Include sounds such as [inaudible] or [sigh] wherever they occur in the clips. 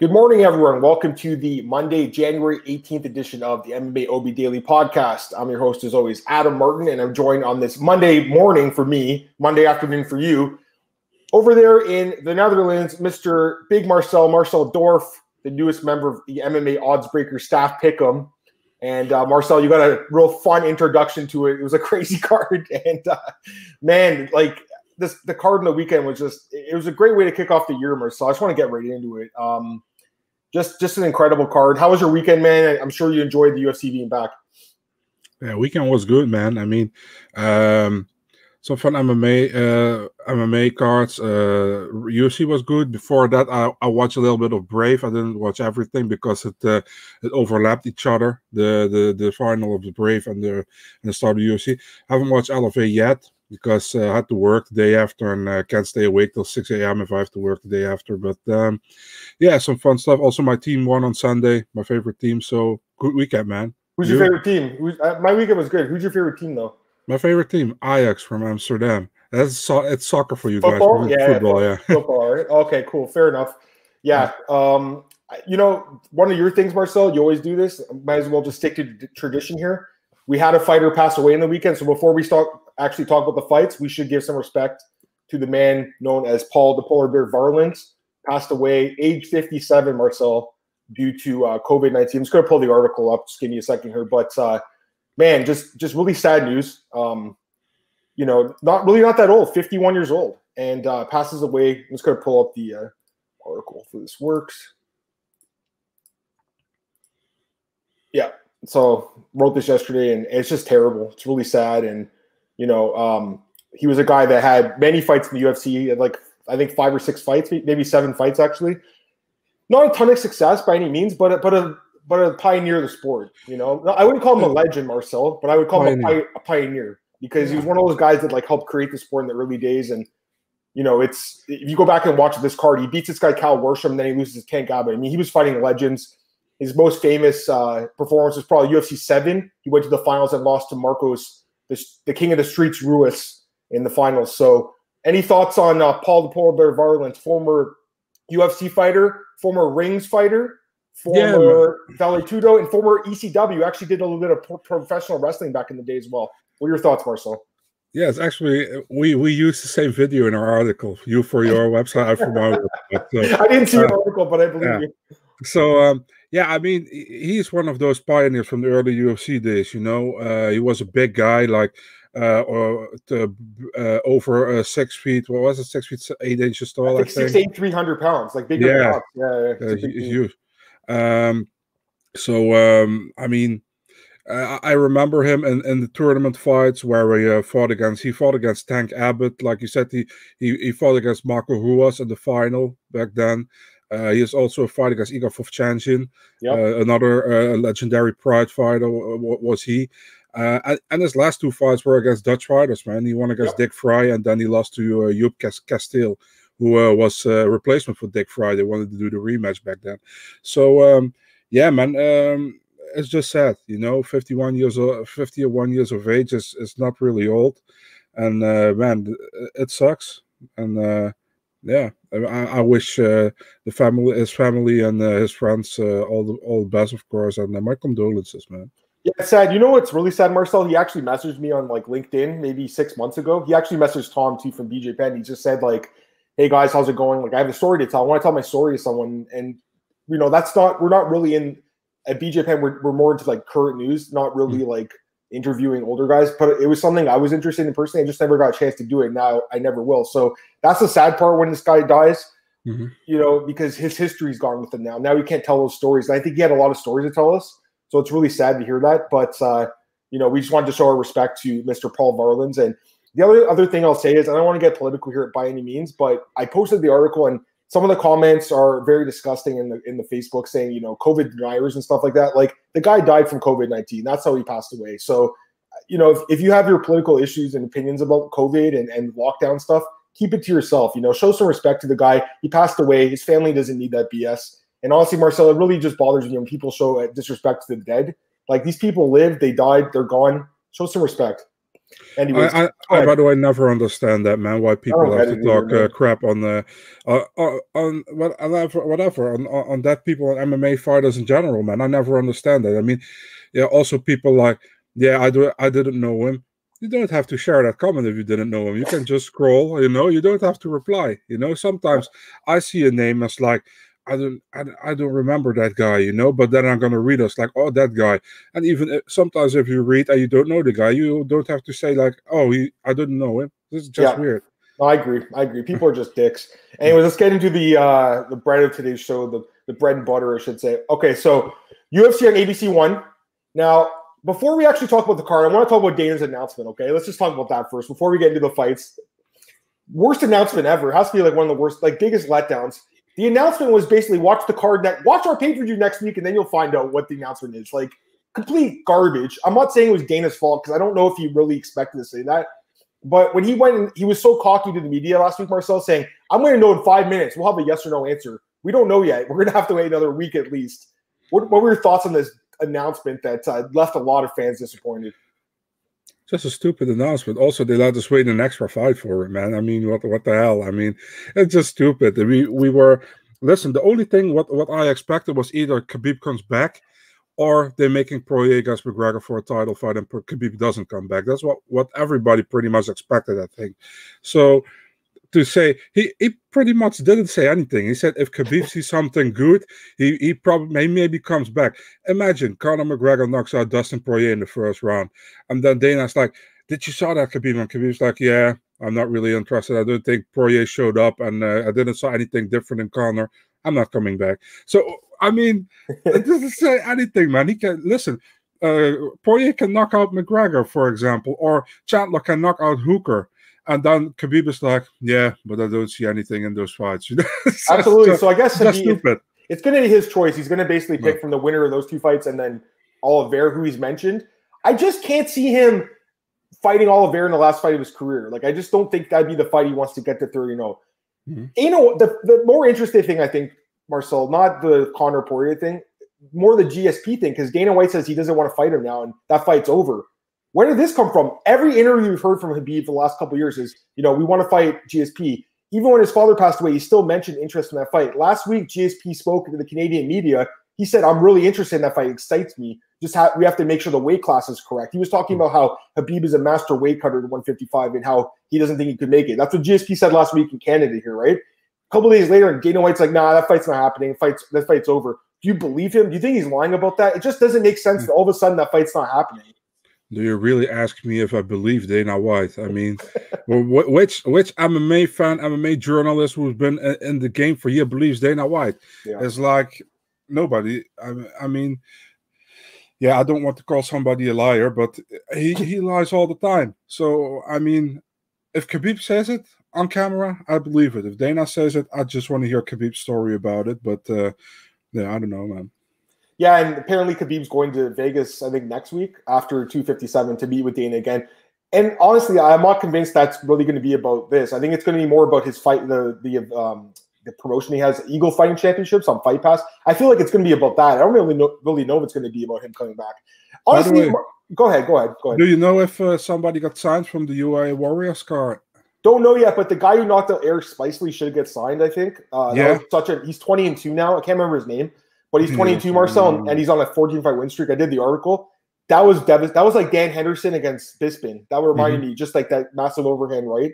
Good morning, everyone. Welcome to the Monday, January 18th edition of the MMA OB Daily Podcast. I'm your host, as always, Adam Martin, and I'm joined on this Monday morning for me, Monday afternoon for you. Over there in the Netherlands, Mr. Big Marcel, Marcel Dorff, the newest member of the MMA Oddsbreaker staff pick'em. And uh, Marcel, you got a real fun introduction to it. It was a [laughs] crazy card, and uh, man, like this, the card in the weekend was just it was a great way to kick off the year, Marcel. I just want to get right into it. Um, just just an incredible card. How was your weekend, man? I'm sure you enjoyed the UFC being back. Yeah, weekend was good, man. I mean, um, some fun MMA uh, MMA cards. Uh, UFC was good. Before that, I, I watched a little bit of Brave. I didn't watch everything because it uh, it overlapped each other. The the the final of the Brave and the and the start of UFC. I haven't watched LFA yet because uh, I had to work the day after and uh, can't stay awake till 6 a.m. if I have to work the day after. But um, yeah, some fun stuff. Also, my team won on Sunday, my favorite team. So good weekend, man. Who's you? your favorite team? Who's, uh, my weekend was good. Who's your favorite team, though? My favorite team, Ajax from Amsterdam. That's so, it's soccer for you football? guys. Yeah, football, yeah. [laughs] Football, right? Okay, cool. Fair enough. Yeah. Um, you know, one of your things, Marcel, you always do this. Might as well just stick to tradition here. We had a fighter pass away in the weekend, so before we start actually talk about the fights, we should give some respect to the man known as Paul the Polar Bear Varelans, passed away age 57, Marcel, due to uh, COVID 19. I'm just going to pull the article up. Just give me a second here. But uh, man, just just really sad news. Um, you know, not really not that old, 51 years old, and uh, passes away. I'm just going to pull up the uh, article for this works. Yeah. So wrote this yesterday, and it's just terrible. It's really sad, and you know, um, he was a guy that had many fights in the UFC. Like I think five or six fights, maybe seven fights actually. Not a ton of success by any means, but a, but a but a pioneer of the sport. You know, I wouldn't call him a legend, Marcel, but I would call pioneer. him a, a pioneer because he was one of those guys that like helped create the sport in the early days. And you know, it's if you go back and watch this card, he beats this guy Cal Worsham, then he loses to Tank Abbott. I mean, he was fighting legends. His most famous uh, performance was probably UFC seven. He went to the finals and lost to Marcos the, the king of the streets, Ruiz, in the finals. So, any thoughts on uh, Paul the Polar Bear Varelans, former UFC fighter, former rings fighter, former yeah, Vale Tudo, and former ECW? Actually, did a little bit of pro- professional wrestling back in the day as well. What are your thoughts, Marcel? Yes, actually, we we used the same video in our article. You for your website, I for my. So, I didn't see uh, your article, but I believe yeah. you. So um, yeah, I mean, he's one of those pioneers from the early UFC days. You know, uh, he was a big guy, like uh, or to, uh, over uh, six feet. What was it? Six feet eight inches tall. I think, I think. six eight three hundred pounds, like big. Yeah, yeah, yeah. huge. Um, so um, I mean. I remember him in, in the tournament fights where he uh, fought against. He fought against Tank Abbott, like you said. He he, he fought against Marco Ruas in the final back then. Uh, he is also a fight against Igor Vovchanchyn, yep. uh, another uh, legendary Pride fighter. Was he? Uh, and, and, his last two fights were against Dutch fighters. Man, he won against yep. Dick Vrij, and then he lost to uh, Joop Kasteel, who uh, was a replacement for Dick Vrij. They wanted to do the rematch back then. So um, yeah, man, um, it's just sad. You know, fifty-one years old, fifty-one years of age is is not really old, and uh, man, it sucks. And yeah, I, I wish uh, the family, his family, and uh, his friends uh, all the all the best, of course, and uh, my condolences, man. Yeah, sad. You know what's really sad, Marcel? He actually messaged me on like LinkedIn maybe six months ago. He actually messaged Tom too from BJ Penn. He just said like, "Hey guys, how's it going? Like, I have a story to tell. I want to tell my story to someone." And you know, that's not we're not really in at BJ Penn. We're, we're more into like current news, not really mm-hmm. like interviewing older guys, but it was something I was interested in personally. I just never got a chance to do it. Now I never will. So that's the sad part when this guy dies, mm-hmm. you know, because his history's gone with him now. Now he can't tell those stories. And I think he had a lot of stories to tell us. So it's really sad to hear that. But, uh, you know, we just wanted to show our respect to Mr. Paul Varelans. And the other other thing I'll say is I don't want to get political here by any means, but I posted the article and some of the comments are very disgusting in the in the Facebook saying, you know, COVID deniers and stuff like that. Like the guy died from COVID 19. That's how he passed away. So, you know, if, if you have your political issues and opinions about COVID and, and lockdown stuff, keep it to yourself. You know, show some respect to the guy. He passed away. His family doesn't need that BS. And honestly, Marcel, it really just bothers me when people show disrespect to the dead. Like these people lived, they died, they're gone. Show some respect. Anyways, I, I, I, by the way, never understand that, man. Why people have to talk uh, crap on the uh, uh, on whatever whatever on on that people and MMA fighters in general, man. I never understand that. I mean, yeah. Also, people like, yeah, I do. I didn't know him. You don't have to share that comment if you didn't know him. You can just scroll. You know, you don't have to reply. You know, sometimes I see a name as like I don't, I, I don't remember that guy, you know. But then I'm gonna read us like, oh, that guy. And even if, sometimes if you read and you don't know the guy, you don't have to say like, oh, he, I didn't know him. This is just yeah. weird. No, I agree. I agree. People are just dicks. Anyway, let's get into the uh the bread of today's show, the the bread and butter, I should say. Okay, so UFC on ABC One. Now, before we actually talk about the card, I want to talk about Dana's announcement. Okay, let's just talk about that first before we get into the fights. Worst announcement ever. It has to be like one of the worst, like biggest letdowns the announcement was basically watch the card that watch our pay per view next week, and then you'll find out what the announcement is. Like complete garbage. I'm not saying it was Dana's fault because I don't know if he really expected to say that. But when he went and he was so cocky to the media last week, Marcel saying, I'm going to know in five minutes. We'll have a yes or no answer. We don't know yet. We're going to have to wait another week at least. What, what were your thoughts on this announcement that uh, left a lot of fans disappointed? Just a stupid announcement. Also, they let us wait an extra fight for it, man. I mean, what what the hell? I mean, it's just stupid. We we were listen. The only thing what what I expected was either Khabib comes back, or they're making Poirier against McGregor for a title fight, and Khabib doesn't come back. That's what what everybody pretty much expected. I think. So to say he, he pretty much didn't say anything. He said if Khabib sees something good, he he probably maybe comes back. Imagine Conor McGregor knocks out Dustin Poirier in the first round, and then Dana's like, "Did you saw that Khabib?" And Khabib's like, "Yeah, I'm not really interested. I don't think Poirier showed up, and uh, I didn't saw anything different in Conor. I'm not coming back." So I mean, [laughs] it doesn't say anything, man. He can listen. Uh, Poirier can knock out McGregor, for example, or Chandler can knock out Hooker and then Khabib is like, yeah, but I don't see anything in those fights. [laughs] You know? Absolutely. so I guess [laughs] that's he, stupid. It's going to be his choice. He's going to basically pick yeah. from the winner of those two fights and then Oliveira, who he's mentioned. I just can't see him fighting Oliveira in the last fight of his career. Like, I just don't think that'd be the fight he wants to get to 30 0. Mm-hmm. You know, the, the more interesting thing, I think, Marcel, not the Conor Poirier thing, more the GSP thing, because Dana White says he doesn't want to fight him now, and that fight's over. Where did this come from? Every interview we've heard from Habib for the last couple years is, you know, we want to fight GSP. Even when his father passed away, he still mentioned interest in that fight. Last week, GSP spoke to the Canadian media. He said, "I'm really interested in that fight. It excites me. Just ha- we have to make sure the weight class is correct." He was talking about how Habib is a master weight cutter at 155 and how he doesn't think he could make it. That's what GSP said last week in Canada here, right? A couple days later, and Dana White's like, "Nah, that fight's not happening. Fights, that fight's over." Do you believe him? Do you think he's lying about that? It just doesn't make sense. Hmm. That all of a sudden, that fight's not happening. Do you really ask me if I believe Dana White? I mean, [laughs] which which MMA fan, MMA journalist who's been in the game for years believes Dana White? Yeah. It's like nobody. I, I mean, yeah, I don't want to call somebody a liar, but he, he lies all the time. So I mean, if Khabib says it on camera, I believe it. If Dana says it, I just want to hear Khabib's story about it. But uh, yeah, I don't know, man. Yeah, and apparently Khabib's going to Vegas, I think, next week after 257 to meet with Dana again. And honestly, I'm not convinced that's really going to be about this. I think it's going to be more about his fight, the the um, the promotion he has, Eagle Fighting Championships on Fight Pass. I feel like it's going to be about that. I don't really know, really know if it's going to be about him coming back. Honestly, way, go ahead, go ahead, go ahead. Do you know if uh, somebody got signed from the UAE Warriors card? Don't know yet, but the guy who knocked out Eric Spicely should get signed. I think. Uh, yeah. Such a he's 20 and two now. I can't remember his name but he's 22, Marcel, and he's on a 14 fight win streak. I did the article. That was dev- That was like Dan Henderson against Bisping. That reminded mm-hmm. me just like that massive overhand right.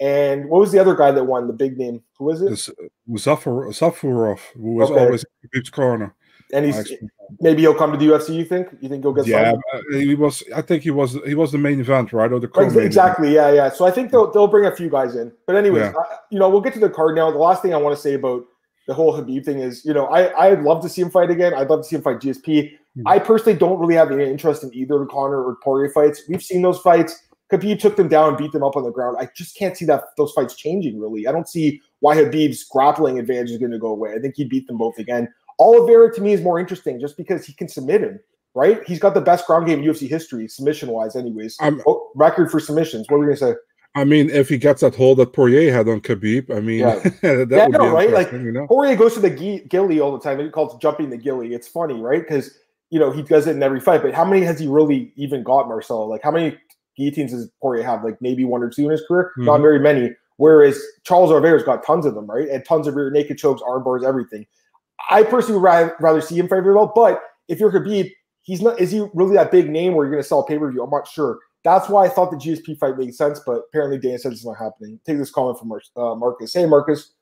And what was the other guy that won the big name? Who was it? This, Zafar, Zafarov, who was okay. always Khabib's corner. And he's maybe he'll come to the UFC. You think? You think he'll get? Yeah, he was. I think he was. He was the main event, right? Or the exactly. Event. Yeah, yeah. So I think they'll they'll bring a few guys in. But anyways, yeah. I, you know, we'll get to the card now. The last thing I want to say about the whole Habib thing is, you know, I I'd love to see him fight again. I'd love to see him fight GSP. Mm-hmm. I personally don't really have any interest in either the Conor or Poirier fights. We've seen those fights. Khabib took them down, beat them up on the ground. I just can't see that those fights changing really. I don't see why Habib's grappling advantage is going to go away. I think he beat them both again. Oliveira to me is more interesting just because he can submit him. Right? He's got the best ground game in UFC history, submission wise, anyways. Oh, record for submissions. What were we gonna say? I mean, if he gets that hold that Poirier had on Khabib, I mean, yeah, [laughs] that yeah, would no, be right? Like you know? Poirier goes to the gilly all the time. He calls jumping the gilly. It's funny, right? Because you know he does it in every fight. But how many has he really even got, Marcelo? Like how many guillotines does Poirier have? Like maybe one or two in his career, mm-hmm. not very many. Whereas Charles Oliveira's got tons of them, right? And tons of rear naked chokes, arm bars, everything. I personally would rather, rather see him fight very well. But if you're Khabib, he's not. Is he really that big name where you're going to sell pay per view? I'm not sure. That's why I thought the GSP fight made sense, but apparently Dan said it's not happening. Take this comment from uh, Marcus. Hey, Marcus.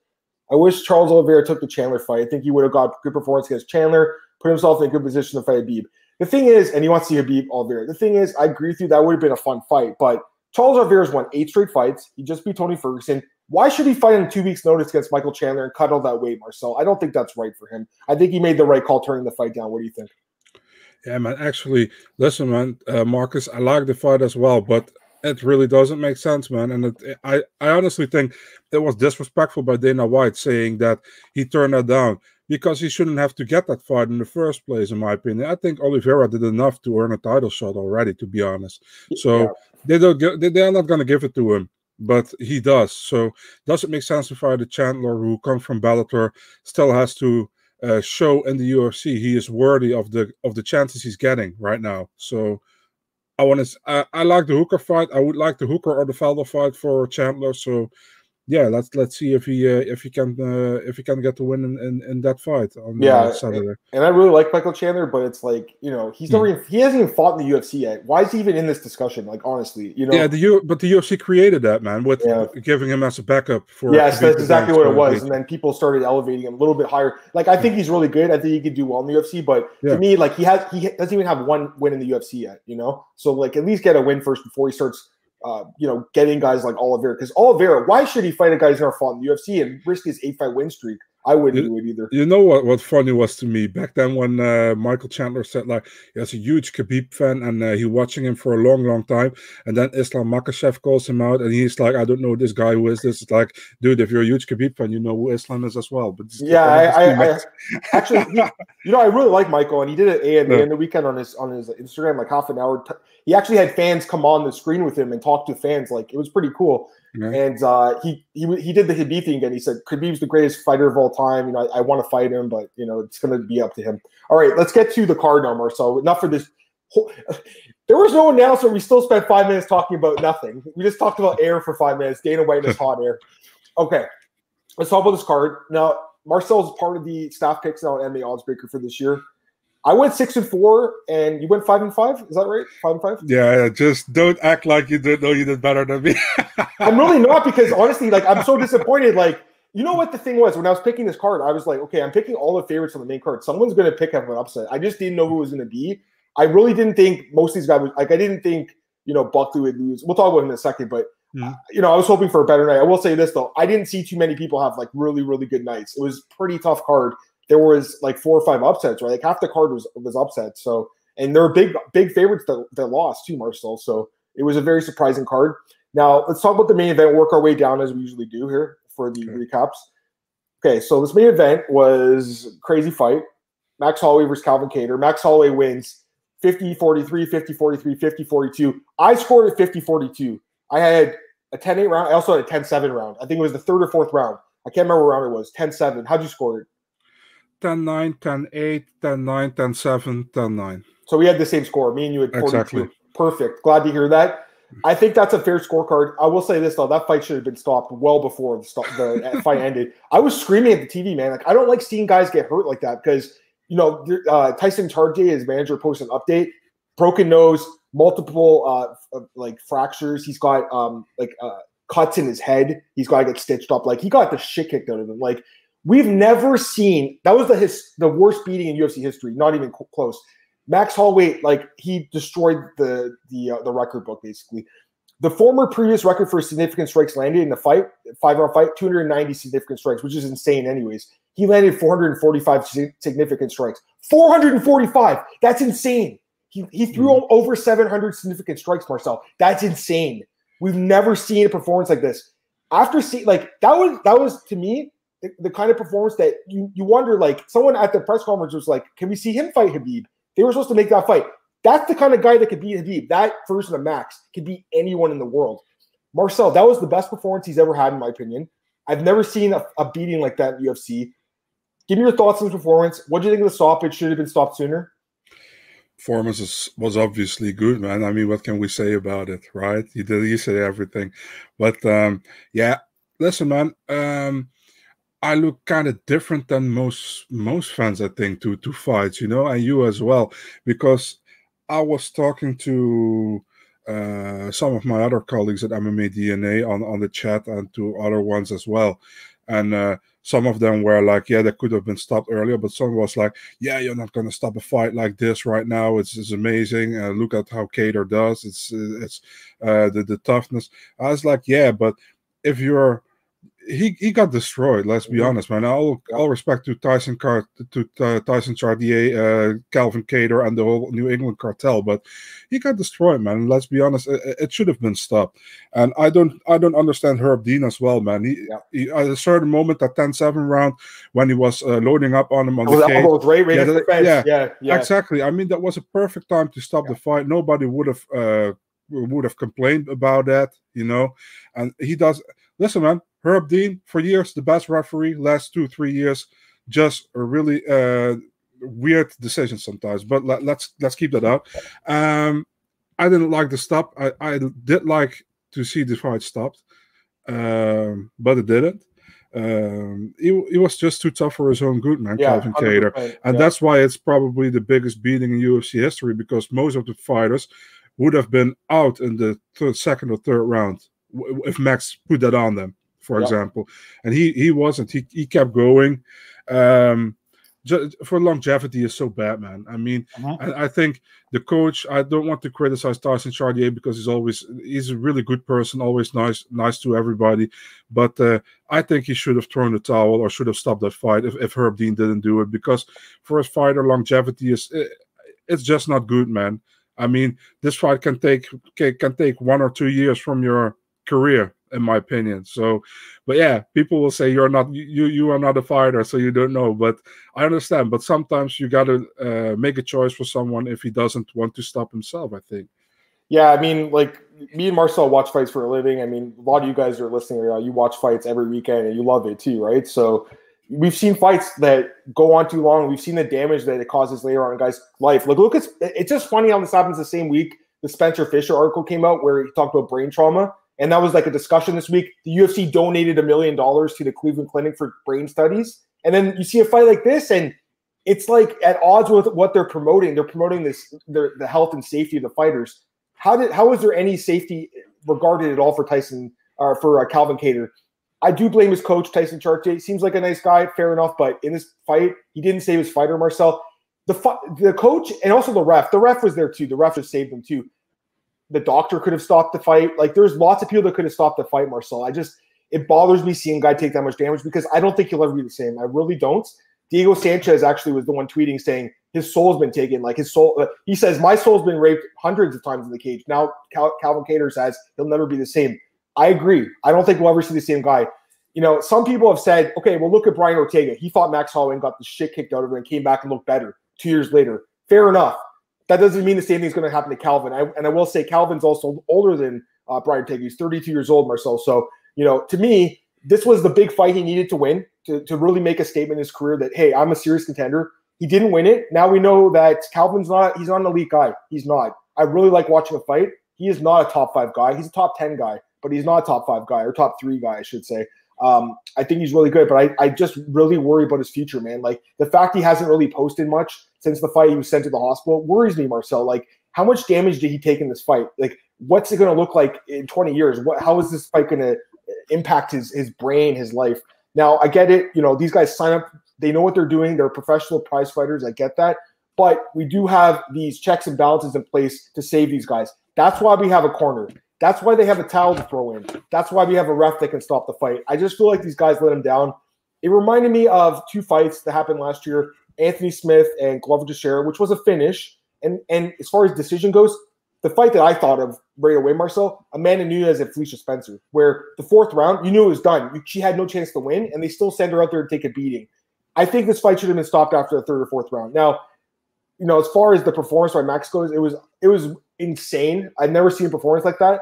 I wish Charles Oliveira took the Chandler fight. I think he would have got good performance against Chandler, put himself in a good position to fight Habib. The thing is, and he wants to see Habib Oliveira. The thing is, I agree with you. That would have been a fun fight, but Charles Oliveira's won eight straight fights. He just beat Tony Ferguson. Why should he fight in two weeks' notice against Michael Chandler and cut all that weight, Marcel? I don't think that's right for him. I think he made the right call turning the fight down. What do you think? Yeah, man. Actually, listen, man, uh, Marcus, I like the fight as well, but it really doesn't make sense, man. And it, I, I honestly think it was disrespectful by Dana White saying that he turned that down because he shouldn't have to get that fight in the first place, in my opinion. I think Oliveira did enough to earn a title shot already, to be honest. So yeah. they don't they, they are not going to give it to him but he does. So does it make sense to fight a Chandler who comes from Bellator, still has to uh, show in the UFC he is worthy of the of the chances he's getting right now. So I want to. I, I like the Hooker fight. I would like the Hooker or the Felder fight for Chandler. So yeah, let's let's see if he uh, if he can uh, if he can get the win in, in, in that fight on yeah, uh, Saturday. And I really like Michael Chandler, but it's like you know he's not mm. even, he hasn't even fought in the UFC yet. Why is he even in this discussion? Like honestly, you know. Yeah, the U but the UFC created that man with yeah. giving him as a backup for. Yes, that's exactly what it was, and then people started elevating him a little bit higher. Like I think he's really good. I think he could do well in the UFC, but yeah. to me, like he has he doesn't even have one win in the UFC yet. You know, so like at least get a win first before he starts uh, you know, getting guys like Oliveira. Because Oliveira, why should he fight a guy who's never fought in the UFC and risk his eight fight win streak? I wouldn't you, do it either. You know what? What funny was to me back then when uh, Michael Chandler said like he was a huge Khabib fan and uh, he watching him for a long, long time, and then Islam Makhachev calls him out and he's like, I don't know this guy who is this. It's like, dude, if you're a huge Khabib fan, you know who Islam is as well. But yeah, I, I, I, [laughs] actually, he, you know, I really like Michael, and he did it AMA yeah. in the weekend on his on his Instagram, like half an hour. T- he actually had fans come on the screen with him and talk to fans. Like it was pretty cool. And uh, he he he did the Khabib thing again. He said Khabib's the greatest fighter of all time. You know, I, I want to fight him, but you know, it's going to be up to him. All right, let's get to the card number. So enough for this. [laughs] There was no announcement. We still spent five minutes talking about nothing. We just talked about air for five minutes. Dana White is [laughs] hot air. Okay, let's talk about this card now. Marcel is part of the staff picks now on MMA Oddsbreaker for this year. I went six and four, and you went five and five. Is that right? Five and five. Yeah, just don't act like you didn't know you did better than me. [laughs] I'm really not because honestly, like I'm so disappointed. Like you know what the thing was when I was picking this card, I was like, okay, I'm picking all the favorites on the main card. Someone's going to pick up an upset. I just didn't know who it was going to be. I really didn't think most of these guys would like. I didn't think you know Buckley would lose. We'll talk about him in a second, but uh, you know I was hoping for a better night. I will say this though, I didn't see too many people have like really really good nights. It was pretty tough card there was like four or five upsets, right? Like half the card was was upset. So and there are big big favorites that, that lost too, Marcel. So it was a very surprising card. Now let's talk about the main event. Work our way down as we usually do here for the okay. recaps. Okay, so this main event was crazy fight. Max Holloway versus Calvin Kattar. Max Holloway wins 50 43, 50 43, 50 42. I scored at 50 42. I had a 10 8 round. I also had a 10 7 round. I think it was the third or fourth round. I can't remember what round it was. 10 7. How'd you score it? 10 9, 10 8, 10 9, 10 7, 10 9. So we had the same score. Me and you had 42. Exactly. Perfect. Glad to hear that. I think that's a fair scorecard. I will say this though, that fight should have been stopped well before the, stop, the [laughs] fight ended. I was screaming at the TV, man. Like I don't like seeing guys get hurt like that because you know uh, Tyson Chartier, his manager, posted an update: broken nose, multiple uh, like fractures. He's got um like uh, cuts in his head. He's got to get stitched up. Like he got the shit kicked out of him. Like We've never seen that was the his, the worst beating in UFC history. Not even close. Max Holloway, like he destroyed the the uh, the record book basically. The former previous record for significant strikes landed in the fight, five round fight, 290 significant strikes, which is insane, anyways. He landed 445 significant strikes. 445. That's insane. He, he threw mm. over 700 significant strikes, Marcel. That's insane. We've never seen a performance like this. After seeing like that was that was to me the, the, kind of performance that you, you wonder, like someone at the press conference was like, can we see him fight Khabib? They were supposed to make that fight. That's the kind of guy that could beat Khabib. That version of Max could beat anyone in the world. Marcel, that was the best performance he's ever had, in my opinion. I've never seen a, a beating like that in UFC. Give me your thoughts on his performance. What do you think of the stoppage? Should have been stopped sooner? performance was obviously good, man. I mean, what can we say about it, right? You did you say everything, but um, yeah. Listen, man. Um, I look kind of different than most most fans, I think, to to fights, you know, and you as well, because I was talking to uh, some of my other colleagues at MMA DNA on on the chat and to other ones as well, and uh, some of them were like, "Yeah, that could have been stopped earlier," but some was like, "Yeah, you're not going to stop a fight like this right now. It's, it's amazing. Uh, look at how Kattar does. It's it's uh, the the toughness." I was like, "Yeah, but if you're he he got destroyed. Let's be honest, man. All all respect to Tyson Car to uh, Tyson Chartier, uh, Calvin Kattar, and the whole New England cartel, but he got destroyed, man. Let's be honest, it, it, should have been stopped. And I don't I don't understand Herb Dean as well, man. He, yeah. he at a certain moment, that 10-7 round, when he was uh, loading up on him on the cage, right, right yeah, yeah, yeah, yeah, exactly. I mean, that was a perfect time to stop the fight. Nobody would have uh, would have complained about that, you know. And he does. Listen, man Herb Dean, for years, the best referee, last two, three years, just a really uh, weird decision sometimes. But let, us let's, let's keep that out. Um, I didn't like the stop. I, I did like to see the fight stopped, um, but it didn't. Um, he, he was just too tough for his own good, man, yeah, Calvin Kattar. And yeah. that's why it's probably the biggest beating in UFC history because most of the fighters would have been out in the third, second or third round if Max put that on them for yeah. example, and he he wasn't. He he kept going. Um, just for longevity is so bad, man. I mean, uh-huh. I, I, think the coach. I don't want to criticize Tyson Chartier because he's always he's a really good person, always nice nice to everybody. But uh, I think he should have thrown the towel or should have stopped that fight if, if Herb Dean didn't do it because for a fighter, longevity is it, it's just not good, man. I mean, this fight can take can, can take one or two years from your career in my opinion. So, but yeah, people will say you're not you you are not a fighter, so you don't know. But I understand. But sometimes you got to uh, make a choice for someone if he doesn't want to stop himself. I think. Yeah, I mean, like me and Marcel watch fights for a living. I mean, a lot of you guys are listening. You, know, you watch fights every weekend and you love it too, right? So we've seen fights that go on too long. We've seen the damage that it causes later on in guys' life. Like, look, it's it's just funny how this happens the same week. The Spencer Fisher article came out where he talked about brain trauma and that was like a discussion this week. The UFC donated a million dollars to the Cleveland Clinic for brain studies. And then you see a fight like this, and it's like at odds with what they're promoting. They're promoting this the, the health and safety of the fighters. How did how is there any safety regarded at all for Tyson or for uh, Calvin Kattar? I do blame his coach Tyson Chartier. Seems like a nice guy, fair enough, but in this fight, he didn't save his fighter Marcel. The the coach and also the ref. The ref was there too. The ref just saved him too the doctor could have stopped the fight. Like there's lots of people that could have stopped the fight, Marcel. I just it bothers me seeing guy take that much damage because I don't think he'll ever be the same. I really don't. Diego Sanchez actually was the one tweeting saying his soul's been taken. Like his soul, uh, he says, my soul's been raped hundreds of times in the cage. Now Cal- Calvin Kattar says he'll never be the same. I agree. I don't think we'll ever see the same guy. You know, some people have said, okay, well, look at Brian Ortega. He fought Max Holloway and got the shit kicked out of him and came back and looked better two years later. Fair enough that doesn't mean the same thing is going to happen to Calvin. I, and I will say Calvin's also older than uh, Brian Tig. He's 32 years old, Marcel. So, you know, to me, this was the big fight he needed to win to, to really make a statement in his career that, hey, I'm a serious contender. He didn't win it. Now we know that Calvin's not, he's not an elite guy. He's not. I really like watching a fight. He is not a top five guy. He's a top 10 guy, but he's not a top five guy or top three guy, I should say. Um, I think he's really good, but I, I just really worry about his future, man. Like the fact he hasn't really posted much since the fight he was sent to the hospital worries me, Marcel. Like, how much damage did he take in this fight? Like, what's it going to look like in 20 years? What, how is this fight going to impact his his brain, his life? Now, I get it. You know, these guys sign up. They know what they're doing. They're professional prize fighters. I get that. But we do have these checks and balances in place to save these guys. That's why we have a corner. That's why they have a towel to throw in. That's why we have a ref that can stop the fight. I just feel like these guys let him down. It reminded me of two fights that happened last year Anthony Smith and Glover Teixeira, which was a finish. And and as far as decision goes, the fight that I thought of right away, Marcel, Amanda Nunes and Felicia Spencer, where the fourth round, you knew it was done. She had no chance to win, and they still send her out there to take a beating. I think this fight should have been stopped after the third or fourth round. Now, you know, as far as the performance by Max goes, it was it was insane. I've never seen a performance like that.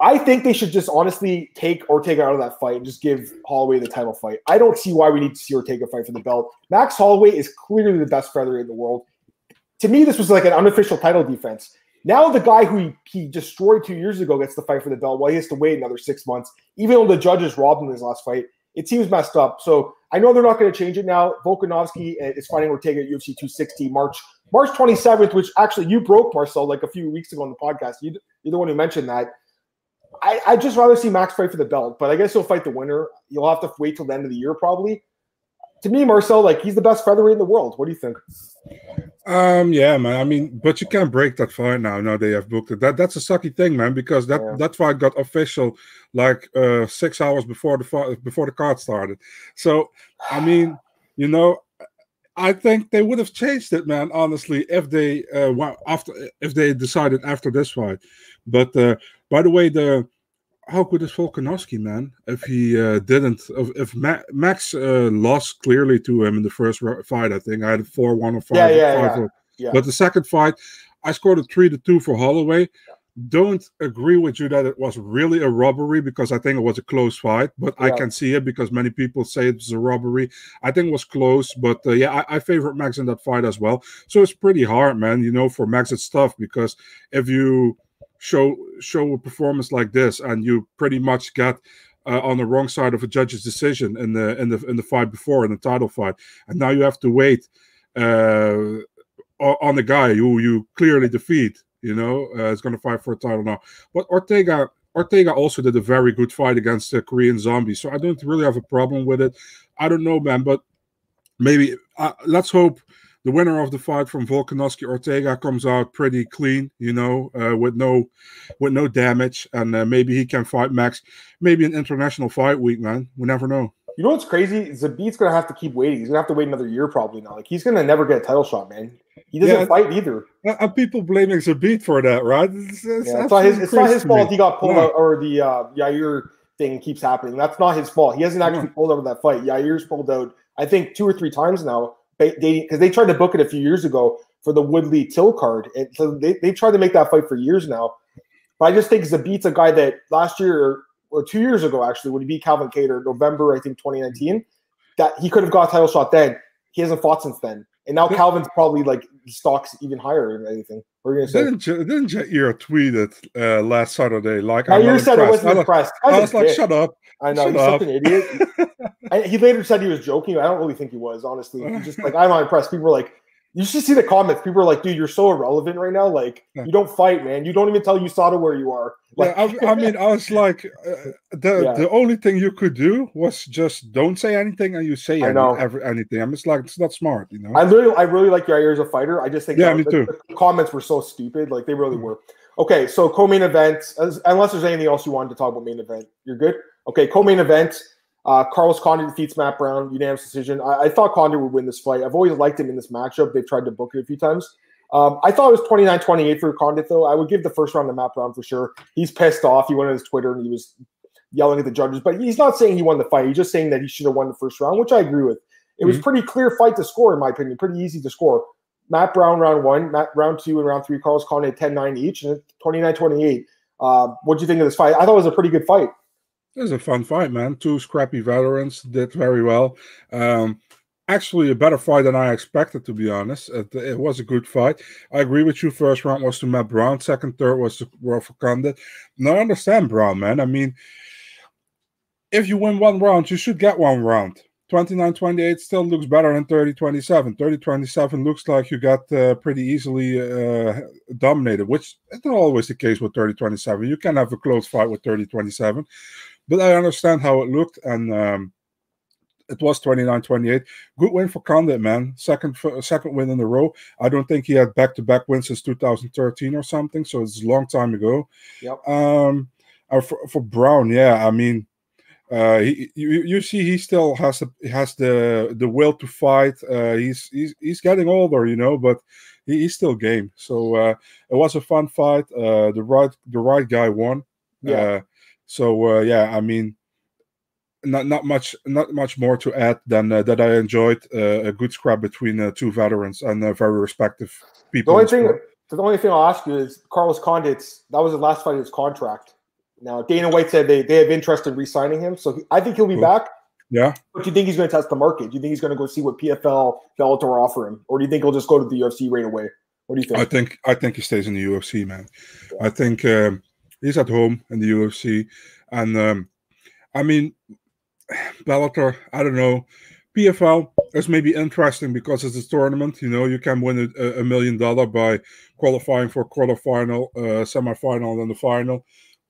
I think they should just honestly take Ortega out of that fight and just give Holloway the title fight. I don't see why we need to see Ortega fight for the belt. Max Holloway is clearly the best featherweight in the world. to me, this was like an unofficial title defense. Now the guy who he, he destroyed two years ago gets to fight for the belt while he has to wait another six months, even though the judges robbed him in his last fight. It seems messed up. So I know they're not going to change it now. Volkanovski uh, is fighting Ortega at UFC 260 March March 27th, which actually you broke Marcel like a few weeks ago on the podcast. You, you're the one who mentioned that. I, I'd just rather see Max fight for the belt, but I guess he'll fight the winner. You'll have to wait till the end of the year probably. To me, Marcel, like he's the best featherweight in the world. What do you think? Um, yeah, man. I mean, but you can't break that fight now. Now they have booked it. That that's a sucky thing, man, because that yeah. that fight got official like uh six hours before the fight before the card started. So, I [sighs] mean, you know, I think they would have changed it, man. Honestly, if they uh after if they decided after this fight. But uh, by the way, the how good is Volkanovski, man? If he uh, didn't, if, if Ma- Max uh, lost clearly to him in the first fight, I think I had four one or five. Yeah, yeah, five yeah. yeah. But the second fight, I scored a three to two for Holloway. Yeah. Don't agree with you that it was really a robbery because I think it was a close fight, but yeah. I can see it because many people say it was a robbery. I think it was close, but uh, yeah, I, I favorite Max in that fight as well. So it's pretty hard, man. You know, for Max, it's tough because if you show show a performance like this and you pretty much get uh, on the wrong side of a judge's decision in the in the in the fight before in the title fight. And now you have to wait uh, on the guy who you clearly defeat you know uh, is going to fight for a title now. But ortega ortega also did a very good fight against the korean zombie so i don't really have a problem with it. I don't know man but maybe uh, let's hope the winner of the fight from Volkanovski Ortega comes out pretty clean, you know, uh, with no with no damage, and uh, maybe he can fight Max. Maybe an international fight week, man. We never know. You know what's crazy? Zabit's gonna have to keep waiting. He's gonna have to wait another year probably now. Like he's gonna never get a title shot, man. He doesn't yeah, fight either. And people blaming Zabit for that, right? It's, it's, yeah, it's not his. It's not his fault. He got pulled out, or the uh, Yair thing keeps happening. That's not his fault. He hasn't actually pulled out of that fight. Yair's pulled out. I think two or three times now dating because they tried to book it a few years ago for the Woodley Till card, and so they they tried to make that fight for years now. But I just think Zabit's a guy that last year or two years ago actually when he beat Calvin Kattar, November I think 2019, that he could have got a title shot then. He hasn't fought since then, and now Calvin's probably like stocks even higher than anything. Are gonna say? Didn't you, didn't you tweet it uh, last Saturday? Like, I you said it wasn't impressed. I, I was like, shut up. I know Shut he's up. such an idiot. [laughs] I, he later said he was joking. I don't really think he was, honestly. He [laughs] just like I'm not impressed. People were like, you should see the comments. People are like, dude, you're so irrelevant right now. Like, yeah. you don't fight, man. You don't even tell USADA where you are. Like, yeah, I, I, mean, I was [laughs] like, uh, the yeah. the only thing you could do was just don't say anything, and you say I know. Any, anything. I'm just like, it's not smart, you know. I really, I really like Yair as a fighter. I just think, yeah, me the, too. The comments were so stupid. Like, they really mm. were. Okay, so co-main event. As, unless there's anything else you wanted to talk about main event, you're good. Okay, co-main event. Uh, Carlos Condit defeats Matt Brown, unanimous decision. I, I, thought Condit would win this fight. I've always liked him in this matchup. They've tried to book it a few times. Um, I thought it was 29 28 for Condit, though. I would give the first round to Matt Brown for sure. He's pissed off. He went on his Twitter and he was yelling at the judges, but he's not saying he won the fight. He's just saying that he should have won the first round, which I agree with. It mm-hmm. was pretty clear fight to score, in my opinion, pretty easy to score. Matt Brown round one, Matt round two, and round three. Carlos Condit 10 9 each, and 29 28. Uh, what do you think of this fight? I thought it was a pretty good fight. It was a fun fight, man. Two scrappy veterans did very well. Um, actually, a better fight than I expected, to be honest. It, it, was a good fight. I agree with you. First round was to Matt Brown. Second, third was to Rafa Condit. Now, I understand Brown, man. I mean, if you win one round, you should get one round. 29-28 still looks better than 30-27. 30-27 looks like you got uh, pretty easily uh, dominated, which is not always the case with 30-27. You can have a close fight with 30-27 but I understand how it looked, and um, it was 29-28. Good win for Condit, man. Second second win in a row. I don't think he had back-to-back wins since 2013 or something, so it's a long time ago. Yep. Um, for, for Brown, yeah, I mean, uh, he, you, you see, he still has the has the the will to fight. Uh, he's he's he's getting older, you know, but he, he's still game. So uh, it was a fun fight. Uh, the right the right guy won. Yeah. Uh, so uh, yeah, I mean, not not much not much more to add than uh, that. I enjoyed uh, a good scrap between uh, two veterans and uh, very respective people. The only thing, the only thing I'll ask you is Carlos Condit's that was the last fight of his contract. Now Dana White said they, they have interest in re-signing him, so he, I think he'll be cool. back. Yeah. But do you think he's going to test the market? Do you think he's going to go see what PFL Bellator offer him, or do you think he'll just go to the UFC right away? What do you think? I think I think he stays in the UFC, man. Yeah. I think um, he's at home in the UFC, and um, I mean, Bellator. I don't know. PFL is maybe interesting because it's a tournament. You know, you can win a, a million dollar by qualifying for quarterfinal, uh, semifinal, and then the final.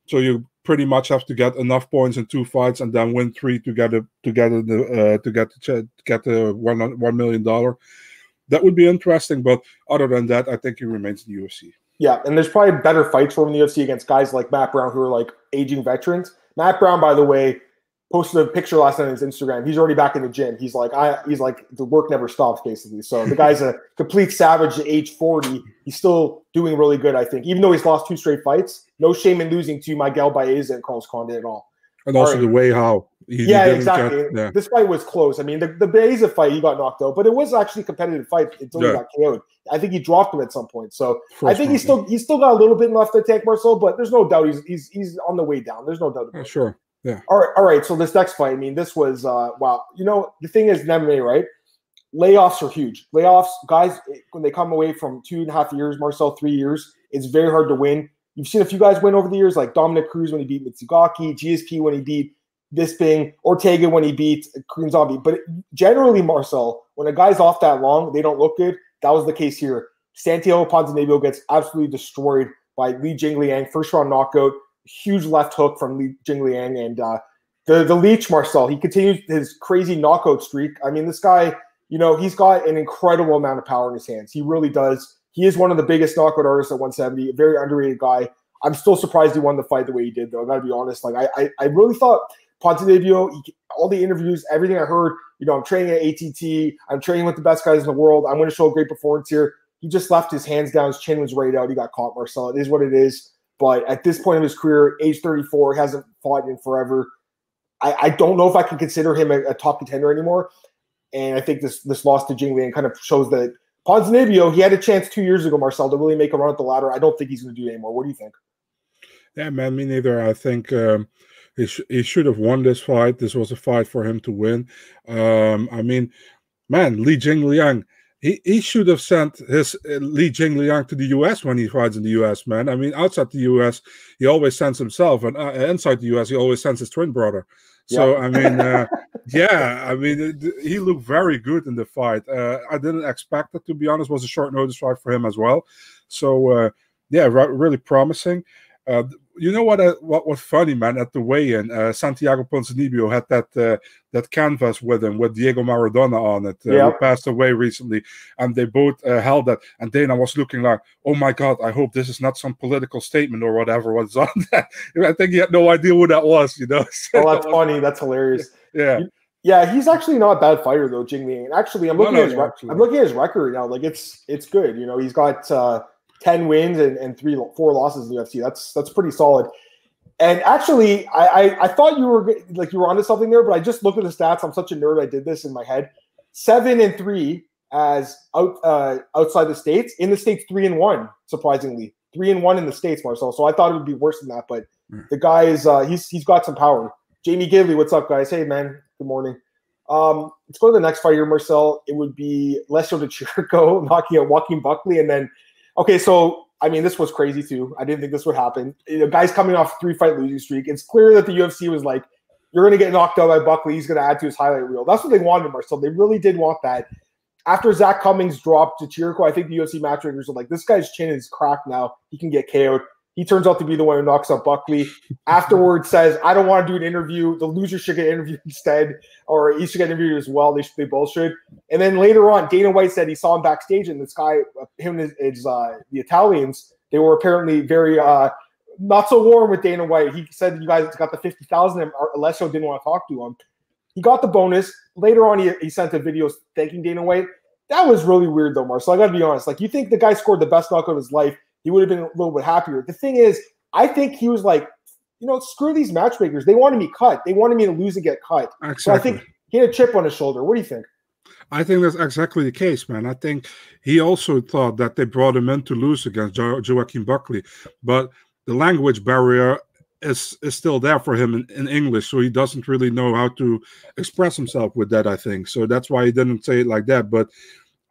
So you pretty much have to get enough points in two fights and then win three to get a, to get the uh, to get the, get the one one million dollar. That would be interesting, but other than that, I think he remains in the UFC. Yeah, and there's probably better fights for him in the UFC against guys like Matt Brown who are like aging veterans. Matt Brown, by the way, posted a picture last night on his Instagram. He's already back in the gym. He's like, I he's like the work never stops, basically. So the guy's a [laughs] complete savage at age 40. He's still doing really good, I think. Even though he's lost two straight fights, no shame in losing to Miguel Baeza and Carlos Condit at all. And also right. the way how he, yeah, exactly. Yeah. This fight was close. I mean, the, the Baeza fight, he got knocked out, but it was actually a competitive fight until yeah. he got KO'd. I think he dropped him at some point. So First I think he's still he's still got a little bit left to take Marcel, but there's no doubt he's he's he's on the way down. There's no doubt. About sure. Yeah. All right. All right. So this next fight, I mean, this was uh wow. You know, the thing is, MMA, right? Layoffs are huge. Layoffs, guys, when they come away from two and a half years, Marcel, three years, it's very hard to win. You've seen a few guys win over the years, like Dominick Cruz when he beat Mizugaki, GSP when he beat Bisping, Ortega when he beat Korean Zombie. But generally, Marcel, when a guy's off that long, they don't look good. That was the case here. Santiago Ponzinibbio gets absolutely destroyed by Li Jingliang, first round knockout huge left hook from Li Jingliang and uh, the the Leech Marcel. He continues his crazy knockout streak. I mean, this guy, you know, he's got an incredible amount of power in his hands. He really does. He is one of the biggest knockout artists at 170. A very underrated guy. I'm still surprised he won the fight the way he did, though. I gotta be honest. Like I, I, I really thought Ponzinibbio, all the interviews, everything I heard. You know, I'm training at ATT. I'm training with the best guys in the world. I'm going to show a great performance here. He just left his hands down. His chin was right out. He got caught, Marcel. It is what it is. But at this point of his career, age 34, hasn't fought in forever. I, I don't know if I can consider him a, a, top contender anymore. And I think this this loss to Jing Liang kind of shows that Ponzinibbio, he had a chance two years ago, Marcel, to really make a run at the ladder. I don't think he's going to do it anymore. What do you think? Yeah, man, me neither. I think um, he, sh- he should have won this fight. This was a fight for him to win. Um, I mean, man, Li Jingliang, he, he should have sent his uh, Li Jingliang to the US when he fights in the US, man. I mean, outside the US, he always sends himself, and uh, inside the US, he always sends his twin brother. So I mean, uh, [laughs] yeah, I mean, it, he looked very good in the fight. Uh, I didn't expect it to be honest. It was a short notice fight for him as well. So uh, yeah, really promising. Uh, you know what? Uh, what was funny, man? At the weigh-in, uh, Santiago Ponzinibbio had that uh, that canvas with him with Diego Maradona on it. Uh, yep. Who passed away recently, and they both uh, held that. And Dana was looking like, "Oh my God! I hope this is not some political statement or whatever was [laughs] on that." I think he had no idea who that was. You know? [laughs] oh, that's funny. That's hilarious. [laughs] Yeah. Yeah, he's actually not a bad fighter though, Jing Li. Actually, I'm looking no, no, at his rec- I'm looking at his record now. Like it's it's good. You know, he's got uh, 10 wins and, and three four losses in the UFC. That's that's pretty solid. And actually, I, I, I thought you were like you were onto something there, but I just looked at the stats. I'm such a nerd. I did this in my head. Seven and three as out uh, outside the states. In the states, three and one. Surprisingly, three and one in the states, Marcel. So I thought it would be worse than that, but mm. the guy is uh, he's he's got some power. Jamie Gidley, what's up, guys? Hey, man. Good morning. Um, let's go to the next fight here, Marcel. It would be Alessio Di Chirico knocking out Joaquin Buckley, and then Okay, so I mean, this was crazy too. I didn't think this would happen. The guys coming off three fight losing streak. It's clear that the UFC was like, you're going to get knocked out by Buckley. He's going to add to his highlight reel. That's what they wanted, Marcel. They really did want that. After Zach Cummings dropped to Chirico, I think the UFC matchmakers are like, this guy's chin is cracked now. He can get KO'd. He turns out to be the one who knocks out Buckley. Afterwards, says, "I don't want to do an interview. The loser should get interviewed instead, or he should get interviewed as well. They should, they both should." And then later on, Dana White said he saw him backstage, and this guy, him and his, uh, the Italians, they were apparently very uh, not so warm with Dana White. He said you guys got the fifty thousand, and Alessio didn't want to talk to him. He got the bonus. Later on, he, he sent a video thanking Dana White. That was really weird, though, Marcel. I got to be honest. Like, you think the guy scored the best knockout of his life? He would have been a little bit happier. The thing is, I think he was like, you know, screw these matchmakers. They wanted me cut. They wanted me to lose and get cut. Exactly. So I think he had a chip on his shoulder. What do you think? I think that's exactly the case, man. I think he also thought that they brought him in to lose against jo- Joaquin Buckley, but the language barrier is is still there for him in, in, English, so he doesn't really know how to express himself with that. I think so. That's why he didn't say it like that. But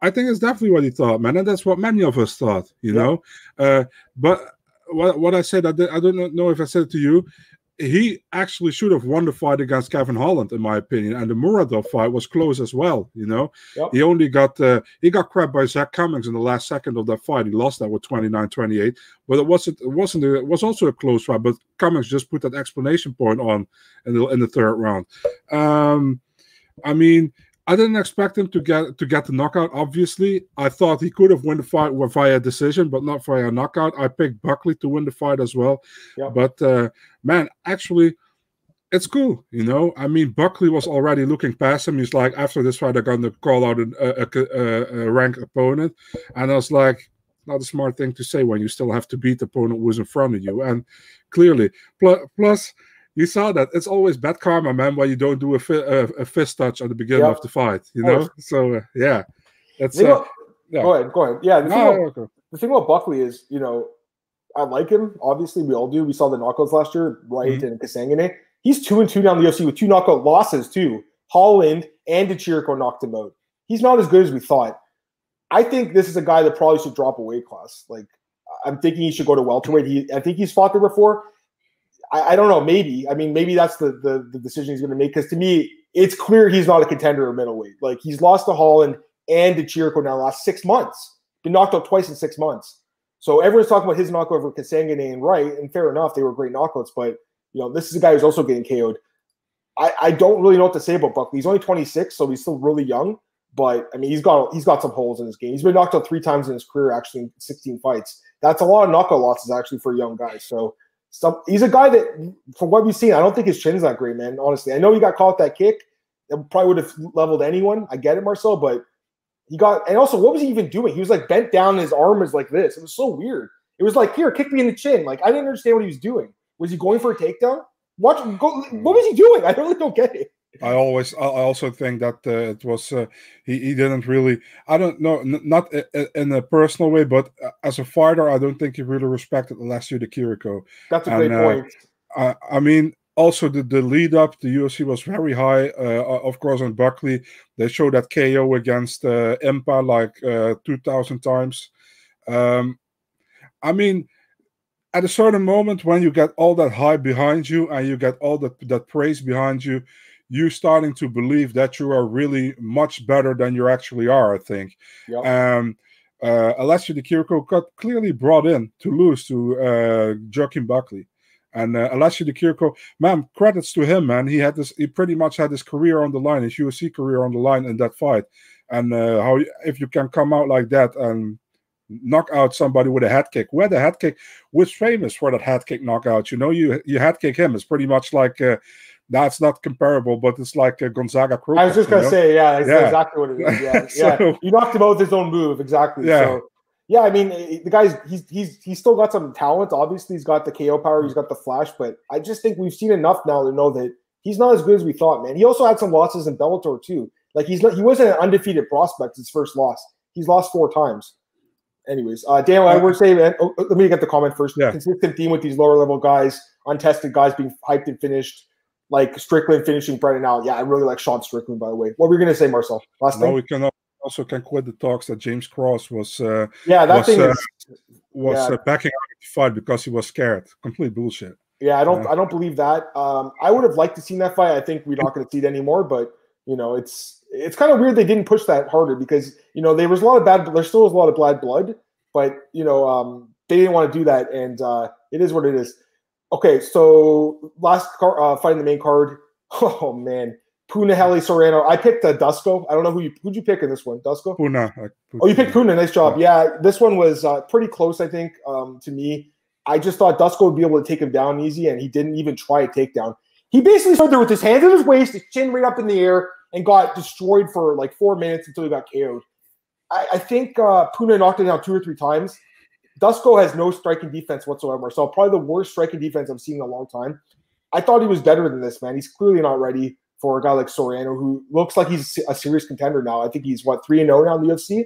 I think it's definitely what he thought, man, and that's what many of us thought, you yeah. know. Uh, but what what I said, I, did, I don't know if I said it to you he actually should have won the fight against Kevin Holland, in my opinion. And the Muradov fight was close as well. You know, yep. he only got uh, he got cracked by Zach Cummings in the last second of that fight. He lost that with 29-28. But it wasn't it wasn't a, it was also a close fight. But Cummings just put that explanation point on in the in the third round. Um, I mean, I didn't expect him to get to get the knockout. Obviously, I thought he could have won the fight via decision, but not via knockout. I picked Buckley to win the fight as well. Yeah. But uh, man, actually, it's cool. You know, I mean, Buckley was already looking past him. He's like, after this fight, they're going to call out a, a, a, a ranked opponent, and I was like, not a smart thing to say when you still have to beat the opponent who's in front of you. And clearly, plus, plus you saw that it's always bad karma, man, when you don't do a, fi- a, a fist touch at the beginning yep. of the fight. You know, oh. so uh, yeah, that's. Uh, yeah. Go ahead, go ahead. Yeah, the, no, thing about, okay. the thing about Buckley is, you know, I like him. Obviously, we all do. We saw the knockouts last year, right? Mm-hmm. And Kasanganay. He's two and two down the OC with two knockout losses too. Holland and Chirico knocked him out. He's not as good as we thought. I think this is a guy that probably should drop a weight class. Like I'm thinking he should go to welterweight. He, I think he's fought there before. I, I, don't know. Maybe. I mean, maybe that's the the, the decision he's going to make. Because to me, it's clear he's not a contender at middleweight. Like he's lost to Holland and to Chirico now the last six months. Been knocked out twice in six months. So everyone's talking about his knockout over Kasanganay and Wright, and fair enough, they were great knockouts. But you know, this is a guy who's also getting KO'd. I, I don't really know what to say about Buckley. He's only 26, so he's still really young. But I mean, he's got he's got some holes in his game. He's been knocked out three times in his career, actually, in 16 fights. That's a lot of knockout losses actually for a young guy. So some he's a guy that, from what we've seen, I don't think his chin's that great, man. Honestly, I know he got caught that kick. It probably would have leveled anyone. I get it, Marcel, but he got and also what was he even doing? He was like bent down, his arm was like this. It was so weird. It was like, here, kick me in the chin. Like I didn't understand what he was doing. Was he going for a takedown? Watch, go, what was he doing? [laughs] I really don't get it. I always, I also think that uh, it was uh, he, he didn't really. I don't know, n- not in a personal way, but uh, as a fighter, I don't think he really respected Alessio Di Chirico. That's a great uh, point. I, I, mean, also the, the lead up, the UFC was very high. Uh, of course, on Buckley, they showed that KO against uh, Impa like two thousand times. Um, I mean, at a certain moment when you get all that hype behind you and you get all that that praise behind you you starting to believe that you are really much better than you actually are, I think. Yep. Um, uh, Alessio Di Chirico got clearly brought in to lose to uh, Joaquin Buckley. And uh, Alessio Di Chirico, man, credits to him, man. He had this, he pretty much had his career on the line, his UFC career on the line in that fight. And uh, how if you can come out like that and knock out somebody with a head kick, where the head kick was famous for that head kick knockout. You know, you you head kick him. It's pretty much like uh, that's not comparable, but it's like a Gonzaga Crow. I was just gonna know? say, yeah, that's yeah. exactly what it is. Yeah, [laughs] so, yeah. You knocked him out with his own move, exactly. Yeah. So, yeah, I mean, the guy's he's he's he's still got some talent. Obviously, he's got the KO power, he's got the flash, but I just think we've seen enough now to know that he's not as good as we thought, man. He also had some losses in Bellator too. Like he's not, he wasn't an undefeated prospect. His first loss, he's lost four times. Anyways, uh, Daniel Edwards saying, oh, let me get the comment first. Yeah. Consistent theme with these lower level guys, untested guys being hyped and finished like Strickland finishing Brendan Allen. Yeah, I really like Sean Strickland, by the way. What were you going to say, Marcel? Last no, thing? we can also can quit the talks that James Krause was uh, yeah that was, thing uh, is, was yeah. Uh, backing out of the fight because he was scared. Complete bullshit. Yeah, I don't I don't believe that. Um, I would have liked to seen that fight. I think we're not going to see it anymore. But you know, it's it's kind of weird they didn't push that harder because you know there was a lot of bad. There still was a lot of bad blood, but you know um, they didn't want to do that, and uh, it is what it is. Okay, so last car, uh, fight in the main card. [laughs] Oh man, Punahele Soriano. I picked uh, Dusko. I don't know who you who'd you pick in this one. Dusko. Puna. Oh, you picked Puna. Nice job. Yeah, yeah this one was uh, pretty close. I think um, to me. I just thought Dusko would be able to take him down easy, and he didn't even try a takedown. He basically stood there with his hands in his waist, his chin right up in the air, and got destroyed for like four minutes until he got KO'd. I, I think uh, Puna knocked him down two or three times. Dusko has no striking defense whatsoever. So probably the worst striking defense I've seen in a long time. I thought he was better than this, man. He's clearly not ready for a guy like Soriano, who looks like he's a serious contender now. I think he's what three and zero oh now in the UFC.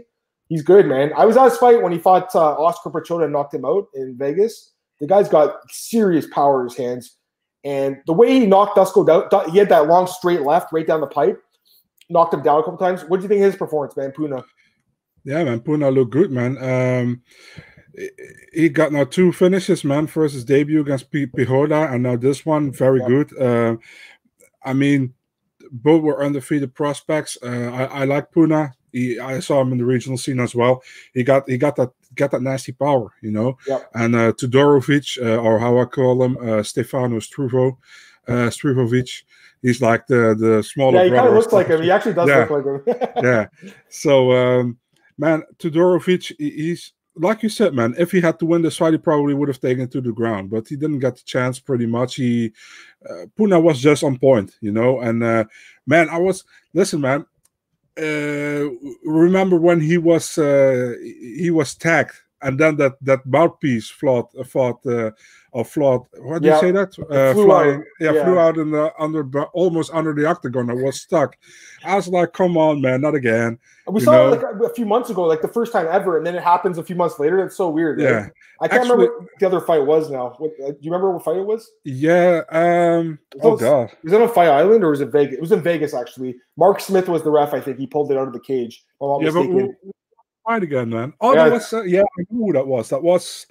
He's good, man. I was at his fight when he fought uh, Oskar Piechota and knocked him out in Vegas. The guy's got serious power in his hands, and the way he knocked Dusko down, he had that long straight left right down the pipe, knocked him down a couple times. What do you think of his performance, man, Puna? Yeah, man, Puna looked good, man. Um, he got now two finishes, man. First his debut against P- Pihoda, and now this one, very yeah. good. Uh, I mean, both were undefeated prospects. Uh, I, I, like Puna. He, I saw him in the regional scene as well. He got he got that got that nasty power, you know. Yep. And uh, Todorovic, uh, or how I call him, uh, Stefano Struvo, uh, Struvovic. He's like the the smaller. Yeah, he kind of looks like him. He actually does yeah. look like him. [laughs] yeah. So, um, man, Todorovic, he's like you said, man, if he had to win this fight, he probably would have taken to the ground, but he didn't get the chance pretty much. He uh, Puna was just on point, you know. And uh, man, I was listen, man. Uh, remember when he was uh, he was tagged, and then that that mouthpiece fought fought uh, or flawed. What do yeah. you say that? Uh, flying. Yeah, yeah, flew out in the under almost under the octagon. I was stuck. I was like, "Come on, man, not again." We you saw know? it like a few months ago, like the first time ever, and then it happens a few months later. That's so weird. Yeah, right? I can't Actually, remember the other fight was now. What, uh, do you remember what fight it was? Yeah. Um. Oh god. Was it on Fight Island or was it Vegas? It was in Vegas actually. Mark Smith was the ref. I think he pulled it out of the cage. yeah, mistaken. but fight again, man. Oh, yeah. that was uh, yeah. I knew who that was. That was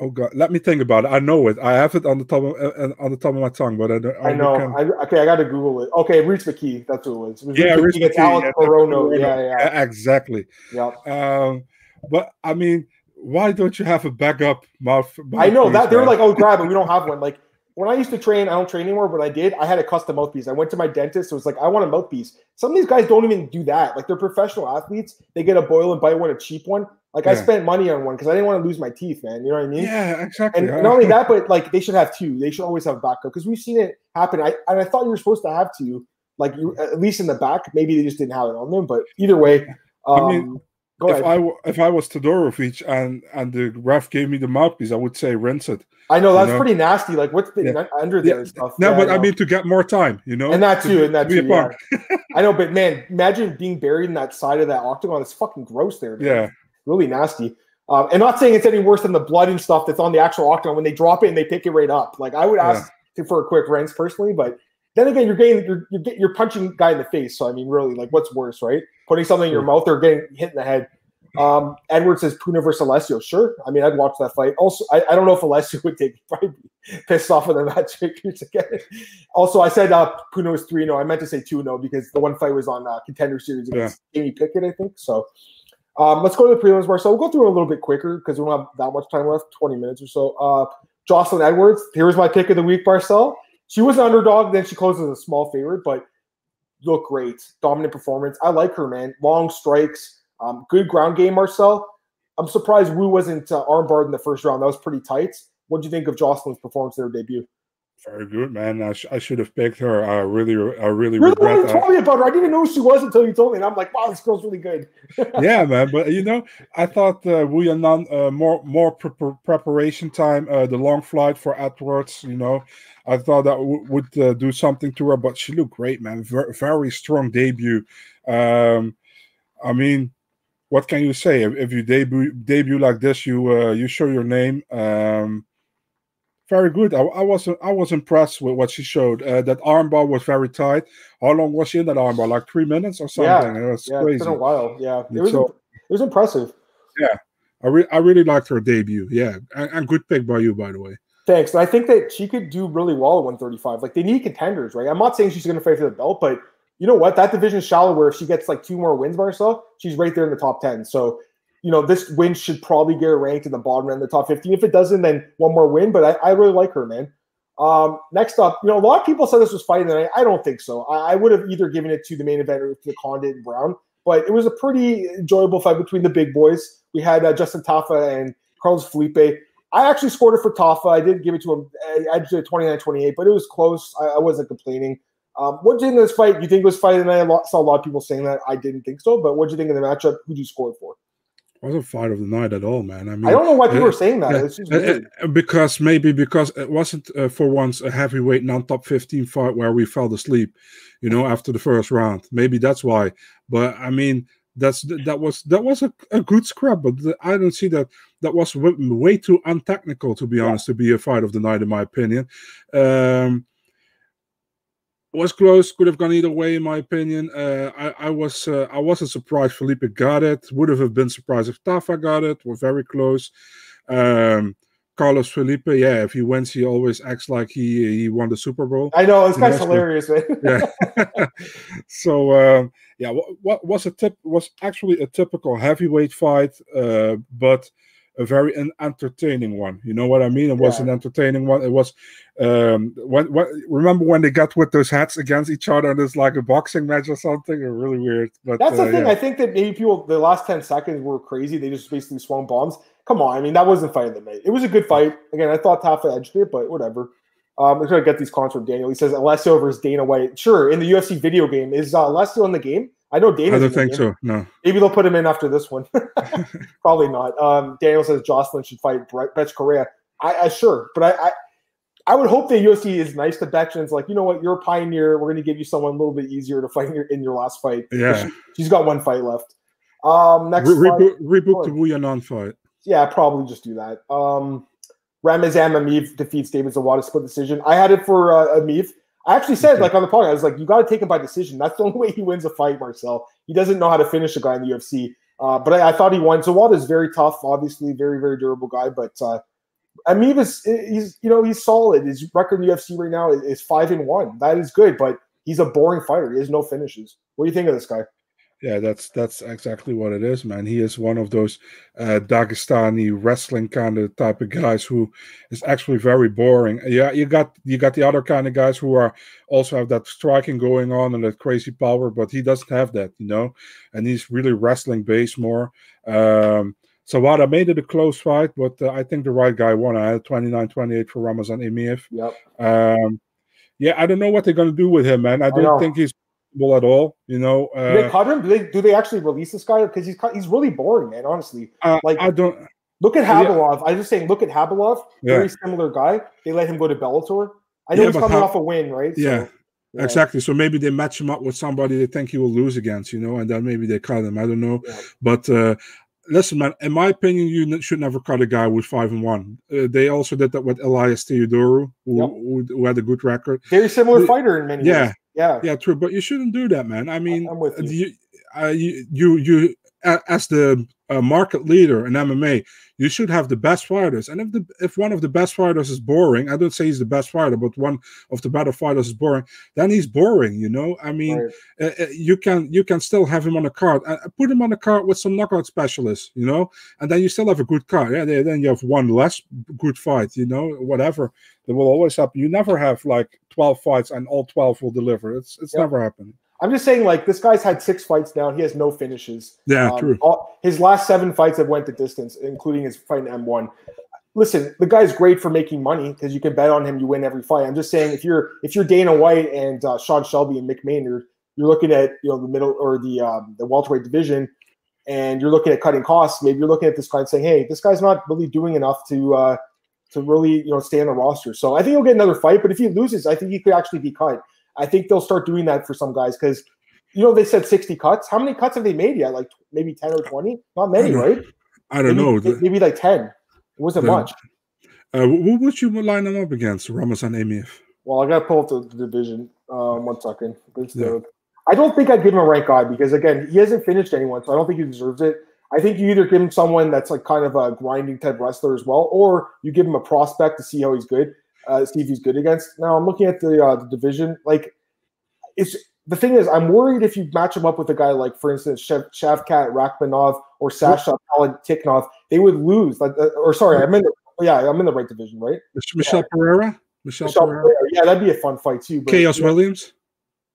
Oh God, let me think about it. I know it. I have it on the top of uh, uh on the top of my tongue, but I don't. I, I know. I, okay, I got to Google it. Okay, Rhys McKee. That's who it was. Was yeah, Rhys McKee. Alex yeah, Morono. Yeah, yeah, exactly. Yeah. Um, but I mean, why don't you have a backup mouth? mouth I know that they were like, "Oh, grab it." We don't have one. Like when I used to train, I don't train anymore, but I did. I had a custom mouthpiece. I went to my dentist. So it was like, I want a mouthpiece. Some of these guys don't even do that. Like they're professional athletes. They get a boil and bite one, a cheap one. Like yeah. I spent money on one because I didn't want to lose my teeth, man. You know what I mean? Yeah, exactly. And not only that, but like they should have two. They should always have backup because we've seen it happen. I and I thought you were supposed to have two, like you at least in the back. Maybe they just didn't have it on them. But either way, um, I mean, um, if ahead. I if I was Todorovic and and the ref gave me the mouthpiece, I would say rinse it. I know that's you know? pretty nasty. Like what's the, yeah. under there yeah. stuff. No, yeah, but I, I, mean to get more time, you know, and that too, to, and that too. Yeah. I know, but man, imagine being buried in that side of that octagon. It's fucking gross there. Man. Yeah, really nasty. Um, and not saying it's any worse than the blood and stuff that's on the actual octagon when they drop it and they pick it right up. Like I would ask for a quick rinse personally, but then again, you're getting you're you're, you're punching guy in the face. So I mean, really, like what's worse, right? Putting something in your mouth or getting hit in the head. Um, Edward says Puna versus Alessio. Sure. I mean, I'd watch that fight. Also, I, I don't know if Alessio [laughs] would take probably pissed off with the match [laughs] again. Also, I said uh, Puna was 3 0. I meant to say 2 0 because the one fight was on uh, contender series against yeah. Jamie Pickett, I think. So um, let's go to the prelims, Marcel. We'll go through it a little bit quicker because we don't have that much time left 20 minutes or so. Uh, Jocelyn Edwards, here's my pick of the week, Marcel. She was an underdog, then she closes a small favorite, but look great. Dominant performance. I like her, man. Long strikes um, good ground game, Marcel. I'm surprised Wu wasn't uh, armbarred in the first round. That was pretty tight. What do you think of Jocelyn's performance in her debut? Very good, man. I, sh- I should have picked her. I really, I really You're regret who told me about her. I didn't even know who she was until you told me, and I'm like, wow, this girl's really good. [laughs] yeah, man. But you know, I thought uh, Wu Yanan uh, more more pre- preparation time, uh, the long flight for Edwards. You know, I thought that w- would uh, do something to her, but she looked great, man. Ver- very strong debut. Um, I mean, what can you say if, if you debut debut like this? You uh, you show your name. Um, very good. I, I was I was impressed with what she showed. Uh, that armbar was very tight. How long was she in that armbar? Like three minutes or something. Yeah, it was yeah, crazy. It's been a while. Yeah, it was so, it was impressive. Yeah, I re- I really liked her debut. Yeah, and, and good pick by you, by the way. Thanks. I think that she could do really well at 135. Like they need contenders, right? I'm not saying she's going to fight for the belt, but you know what? That division is shallow where if she gets like two more wins by herself, she's right there in the top 10. So, you know, this win should probably get her ranked in the bottom end of the top 15. If it doesn't, then one more win. But I, I really like her, man. Um, next up, you know, a lot of people said this was fighting tonight. I don't think so. I, I would have either given it to the main event or to the Condit and Brown, but it was a pretty enjoyable fight between the big boys. We had uh, Justin Tafa and Carlos Felipe. I actually scored it for Tafa. I did give it to him. I did 29 28, but it was close. I, I wasn't complaining. Um, what do you think of this fight? You think it was fighting the night? I saw a lot of people saying that. I didn't think so. But what do you think of the matchup? Who do you score for? Wasn't fight of the night at all, man. I mean, I don't know why people uh, are saying that. Uh, uh, because maybe because it wasn't uh, for once a heavyweight non-top fifteen fight where we fell asleep, you know, after the first round. Maybe that's why. But I mean, that's that was that was a, a good scrap. But the, I don't see that that was way too untechnical to be honest to be a fight of the night, in my opinion. Um, was close. Could have gone either way, in my opinion. Uh, I, I was uh, I wasn't surprised Felipe got it. Would have been surprised if Tafa got it. We're very close. Um, Carlos Felipe, yeah, if he wins, he always acts like he he won the Super Bowl. I know it's kind of hilarious, man. [laughs] yeah. [laughs] so um, yeah, what, what, was a tip was actually a typical heavyweight fight, uh, but a very an entertaining one. You know what I mean? It was yeah. an entertaining one. It was um when, when remember when they got with those hats against each other and it's like a boxing match or something or really weird but that's the uh, thing yeah. i think that maybe people the last 10 seconds were crazy they just basically swung bombs come on i mean that wasn't fighting the mate it was a good fight again i thought Tafa edged it but whatever um, I'm gonna get these comments from Daniel. He says Alessio versus Dana White. Sure, in the UFC video game, is uh, Alessio in the game? I know Dana. I don't think so. No. Maybe they'll put him in after this one. [laughs] [laughs] Probably not. Um, Daniel says Jocelyn should fight Bethe Correia. I, I sure, but I, I, I would hope that UFC is nice to Bethe and it's like, you know what, you're a pioneer. We're going to give you someone a little bit easier to fight in your, in your last fight. Yeah, she, has got one fight left. Um, next Re- reboot, reboot the Wu Yanan fight. Yeah, probably just do that. Um, Ramazan Emeev defeats David Zawada split decision. I had it for uh. I actually said, like on the podcast, I was like, you got to take him by decision. That's the [laughs] only way he wins a fight, Marcel. He doesn't know how to finish a guy in the UFC. Uh, but I, I, thought he won. So Zawada is very tough, obviously, very, very durable guy. But uh, he's, you know, he's solid. His record in the UFC right now is, is five and one. That is good, but he's a boring fighter. He has no finishes. What do you think of this guy? Yeah, that's that's exactly what it is, man. He is one of those uh, Dagestani wrestling kind of type of guys who is actually very boring. Yeah, you got you got the other kind of guys who are also have that striking going on and that crazy power, but he doesn't have that, you know. And he's really wrestling based more. Um, so what I made it a close fight, but uh, I think the right guy won. I had 29-28 for Ramazan Emeev. Yep. Um, yeah, I don't know what they're gonna do with him, man. I don't I think he's at all. You know, uh, do they cut him? Do they do they actually release this guy? Because he's he's really boring, man. Honestly, uh, like I don't look at Khabilov. Yeah. I'm just saying, look at Khabilov. Yeah. Very similar guy. They let him go to Bellator. I know yeah, he's coming off a win, right? So, yeah. yeah. Exactly. So maybe they match him up with somebody they think he will lose against, you know, and then maybe they cut him. I don't know. But uh, listen, man. In my opinion, you should never cut a guy with five and one. Uh, they also did that with Elias Theodorou, who, yep. who, who, had a good record. Very similar fighter in many yeah, ways. Yeah, yeah, true. But you shouldn't do that, man. I mean, I'm with you. You, uh, you, you, you, as the uh, market leader in MMA, you should have the best fighters. And if the if one of the best fighters is boring, I don't say he's the best fighter, but one of the better fighters is boring, then he's boring. You know, I mean, right. uh, you can you can still have him on a card. Uh, put him on a card with some knockout specialists. You know, and then you still have a good card. Yeah, then you have one less good fight. You know, whatever. That will always happen. You never have like twelve fights and all twelve will deliver. It's it's yep. never happening. I'm just saying, like this guy's had six fights now. He has no finishes. Yeah, um, true. All, his last seven fights have went the distance, including his fight in M1. Listen, the guy's great for making money because you can bet on him. You win every fight. I'm just saying, if you're if you're Dana White and uh, Sean Shelby and Mick Maynard, you're looking at you know the middle or the um, the welterweight division, and you're looking at cutting costs. Maybe you're looking at this guy and saying, hey, this guy's not really doing enough to uh, to really you know stay on the roster. So I think he'll get another fight. But if he loses, I think he could actually be cut. I think they'll start doing that for some guys because you know they said 60 cuts. How many cuts have they made yet? Like maybe 10 or 20? Not many, I right? I don't maybe, know. Maybe like 10. It wasn't the, much. Uh, who would you line them up against, Ramazan Emeev? Well, I got to pull up the, the division. Um, one second. Yeah. I don't think I'd give him a rank guy because again, he hasn't finished anyone, so I don't think he deserves it. I think you either give him someone that's like kind of a grinding type wrestler as well, or you give him a prospect to see how he's good, uh, see if he's good against. Now I'm looking at the uh, the division. Like it's the thing is, I'm worried if you match him up with a guy like, for instance, Shavkat Rakhmonov or Sasha Palatnikov, they would lose. Like, uh, or sorry, I'm in the yeah, I'm in the right division, right? Michelle yeah. Pereira. Michelle, Michel Pereira. Pereira. Yeah, that'd be a fun fight too. But, Khaos yeah, Williams.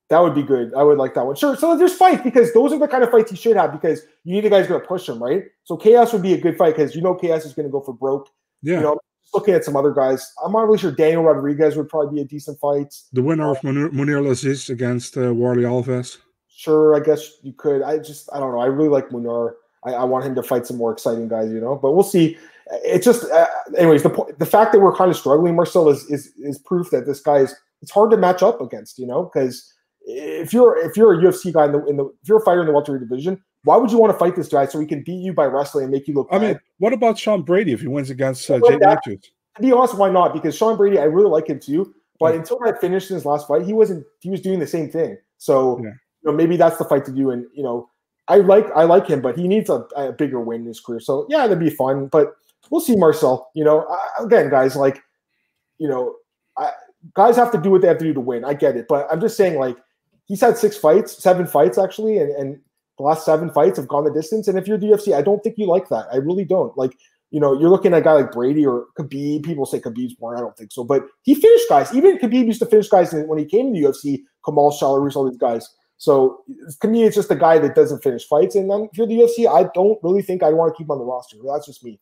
That would be good. I would like that one. Sure. So there's fights because those are the kind of fights you should have because you need a guy's going to push him, right? So Khaos would be a good fight because you know Khaos is going to go for broke. Yeah. You know, looking at some other guys. I'm not really sure Daniel Rodriguez would probably be a decent fight. The winner of Mounir, Mounir Lazzez against uh, Warlley Alves. Sure, I guess you could. I just, I don't know. I really like Mounir. I, I want him to fight some more exciting guys, you know. But we'll see. It's just, uh, anyways, the the fact that we're kind of struggling, Marcel, is is is proof that this guy is. It's hard to match up against, you know, because if you're if you're a UFC guy in the in the if you're a fighter in the welterweight division, why would you want to fight this guy so he can beat you by wrestling and make you look? I bad? mean, what about Sean Brady if he wins against uh, Jake Matthews? To be honest, why not? Because Sean Brady, I really like him too. But yeah. until that finished in his last fight, he wasn't. He was doing the same thing. So yeah. you know, maybe that's the fight to do. And you know, I like I like him, but he needs a, a bigger win in his career. So yeah, that'd be fun. But we'll see, Marcel. You know, I, again, guys, like you know, I, guys have to do what they have to do to win. I get it, but I'm just saying, like he's had six fights, seven fights actually, and, and the last seven fights have gone the distance. And if you're the UFC, I don't think you like that. I really don't. Like you know, you're looking at a guy like Brady or Khabib. People say Khabib's more. I don't think so. But he finished guys. Even Khabib used to finish guys when he came to the UFC. Kamal Shalorus, all these guys. So to me, it's just a guy that doesn't finish fights. And then if you're the UFC, I don't really think I'd want to keep him on the roster. That's just me.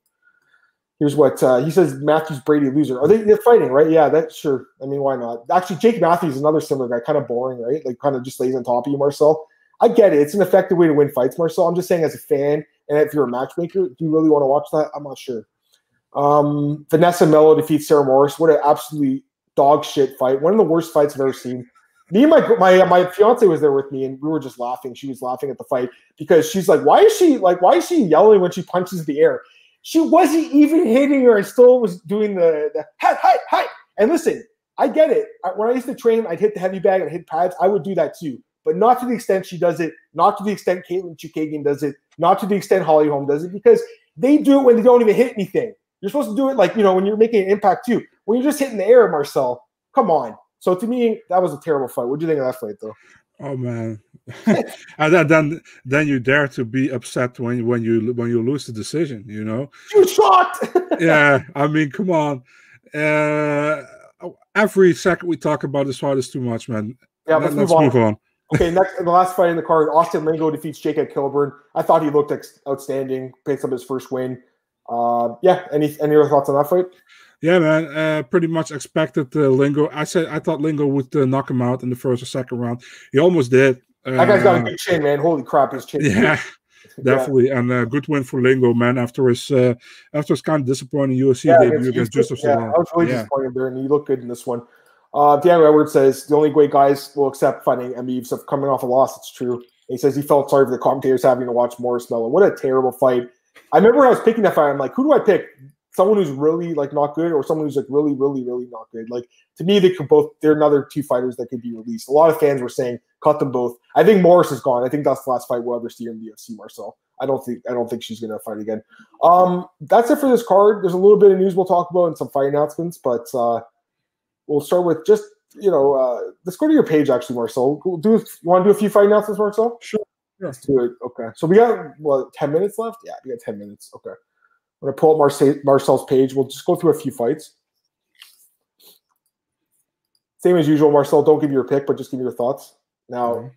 Here's what uh, he says: Matthews, Brady, loser. Are they they're fighting, right? Yeah, that's sure. I mean, why not? Actually, Jake Matthews is another similar guy, kind of boring, right? Like, kind of just lays on top of you, Marcel. I get it; it's an effective way to win fights, Marcel. I'm just saying, as a fan, and if you're a matchmaker, do you really want to watch that? I'm not sure. Um, Vanessa Melo defeats Sarah Morris. What an absolutely dog shit fight. One of the worst fights I've ever seen. Me and my my my fiance was there with me, and we were just laughing. She was laughing at the fight because she's like, "Why is she like? Why is she yelling when she punches the air?" She wasn't even hitting her, and still was doing the the hi hi hi. And listen, I get it. When I used to train, I'd hit the heavy bag and hit pads. I would do that too, but not to the extent she does it. Not to the extent Katlyn Chookagian does it. Not to the extent Holly Holm does it, because they do it when they don't even hit anything. You're supposed to do it like, you know, when you're making an impact too. When you're just hitting the air, Marcel, come on. So to me, that was a terrible fight. What do you think of that fight, though? Oh man, [laughs] and then, then you dare to be upset when when you when you lose the decision, you know? You shot. [laughs] yeah, I mean, come on. Uh, every second we talk about this fight is too much, man. Yeah, let's, let's move, on. move, on. Okay, next the last fight in the card, Austin Lingo defeats Jacob Kilburn. I thought he looked ex- outstanding, picks up his first win. Uh, yeah, any any other thoughts on that fight? Yeah, man. Uh, pretty much expected uh, Lingo. I said I thought Lingo would uh, knock him out in the first or second round. He almost did. that guy's got a uh, good chin, man. Holy crap, his chin. Yeah, [laughs] definitely, yeah. and a uh, good win for Lingo, man. After his uh, after his kind of disappointing UFC yeah, debut against Youssef yeah, I was really yeah. disappointed there, and he looked good in this one. Uh, Daniel Edwards says the only way guys will accept fighting Emeev of coming off a loss. It's true. He says he felt sorry for the commentators having to watch Morris Melo. What a terrible fight. I remember I was picking that fight, I'm like, who do I pick? Someone who's really like not good, or someone who's like really, really, really not good. Like to me, they could both. They're another two fighters that could be released. A lot of fans were saying cut them both. I think Morris is gone. I think that's the last fight we'll ever see in the UFC. Marcel. I don't think I don't think she's gonna fight again. Um, that's it for this card. There's a little bit of news we'll talk about and some fight announcements, but uh, we'll start with just you know uh, let's go to your page actually, Marcel. We'll do you want to do a few fight announcements, Marcel? Sure. Let's do it. Okay. So we got what ten minutes left? Yeah, we got ten minutes. Okay. I'm gonna pull up Marcel, Marcel's page. We'll just go through a few fights. Same as usual, Marcel. Don't give me your pick, but just give me your thoughts. Now, mm-hmm.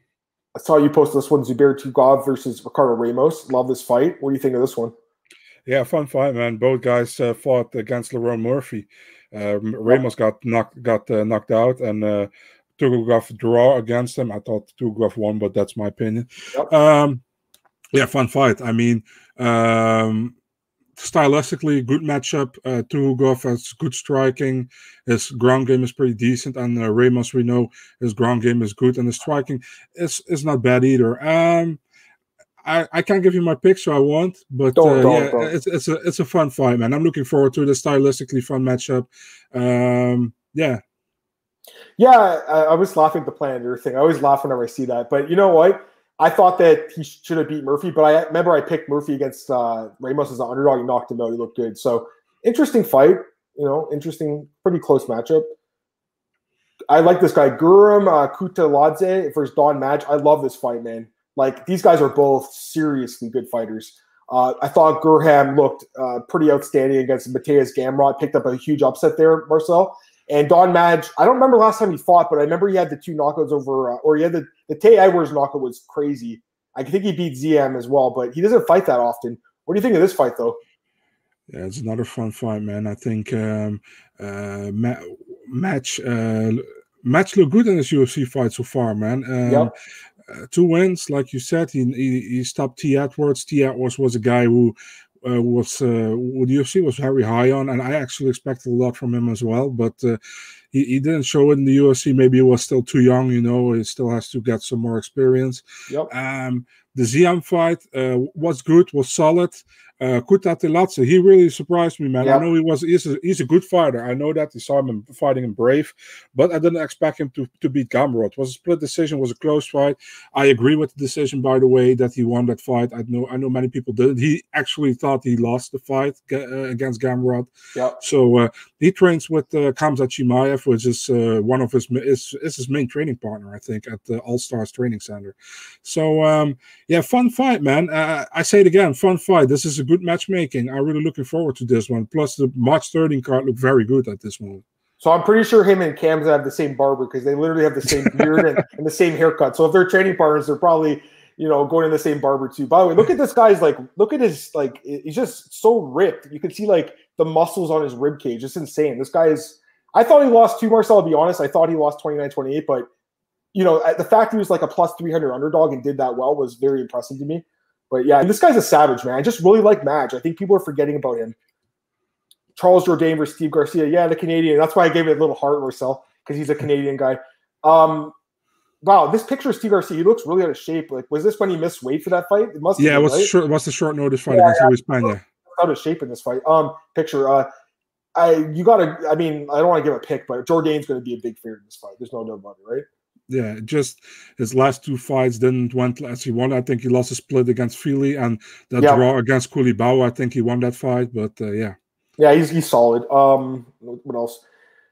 I saw you post this one: Zubair Tukhugov versus Ricardo Ramos. Love this fight. What do you think of this one? Yeah, fun fight, man. Both guys uh, fought against Lerone Murphy. Uh, Ramos got knocked got uh, knocked out, and uh, Tukhugov draw against him. I thought Tukhugov won, but that's my opinion. Yep. Um, yeah, fun fight. I mean, um, stylistically, good matchup. Uh, Tukhugov has good striking. His ground game is pretty decent, and uh, Ramos, we know his ground game is good, and his striking is is not bad either. Um, I, I can't give you my pick, so I won't. But don't, uh, don't, yeah, don't. it's it's a it's a fun fight, man. I'm looking forward to the stylistically fun matchup. Um, yeah, yeah, I, I was laughing at the Planet thing. I always laugh whenever I see that. But you know what? I thought that he should have beat Murphy, but I remember I picked Murphy against uh, Ramos as an underdog. He knocked him out. He looked good. So interesting fight. You know, interesting, pretty close matchup. I like this guy, Guram uh, Kutateladze versus Don Madge. I love this fight, man. Like these guys are both seriously good fighters. Uh, I thought Guram looked uh, pretty outstanding against Mateusz Gamrot. Picked up a huge upset there, Marcel. And Don Madge, I don't remember last time he fought, but I remember he had the two knockouts over, uh, or he had the, the Te Edwards knockout was crazy. I think he beat Ziam as well, but he doesn't fight that often. What do you think of this fight, though? Yeah, it's another fun fight, man. I think um, uh, ma- match uh, match look good in this UFC fight so far, man. Um, yep. Two wins, like you said. He, he, he stopped Te Edwards. Te Edwards was a guy who uh, was uh, what UFC was very high on, and I actually expected a lot from him as well. But uh, he, he didn't show it in the UFC. Maybe he was still too young. You know, he still has to get some more experience. Yep. Um, the Ziam fight uh, was good, was solid. Uh, Kutateladze, he really surprised me, man. Yep. I know he was he's a, he's a good fighter. I know that. I saw him fighting in Brave, but I didn't expect him to, to beat Gamrot. It was a split decision, was a close fight. I agree with the decision, by the way, that he won that fight. I know I know many people didn't. He actually thought he lost the fight uh, against Gamrot. Yep. So uh, he trains with uh, Khamzat Chimaev, which is uh, one of his is, is his main training partner, I think, at the All Stars Training Center. So um, yeah, fun fight, man. Uh, I say it again, fun fight. This is a good matchmaking. I'm really looking forward to this one. Plus, the March 13 card looked very good at this moment. So I'm pretty sure him and Cam's have the same barber because they literally have the same [laughs] beard and, and, the same haircut. So if they're training partners, they're probably you know going to the same barber too. By the way, look at this guy's like look at his like he's just so ripped. You can see like the muscles on his rib cage. It's insane. This guy is. I thought he lost two, Marcel. To be honest, I thought he lost 29-28, but you know the fact he was like a plus 300 underdog and did that well was very impressive to me. But yeah, this guy's a savage, man. I just really like Madge. I think people are forgetting about him. Charles Jourdain versus Steve Garcia. Yeah, the Canadian. That's why I gave it a little heart, Marcel, because he's a Canadian guy. Um, wow, this picture of Steve Garcia, he looks really out of shape. Like, was this when he missed weight for that fight? It must. Yeah, been, what's right? short? What's the short notice fight Yeah, against yeah. Luis Pena? out of shape in this fight. Um, picture. Uh, I you gotta. I mean, I don't want to give a pick, but Jourdain's going to be a big favorite in this fight. There's no doubt about it, right? Yeah, just his last two fights didn't went as he won. I think he lost a split against Fili and that Yeah. draw against Culibao. I think he won that fight, but uh, yeah. Yeah, he's he's solid. Um, what else?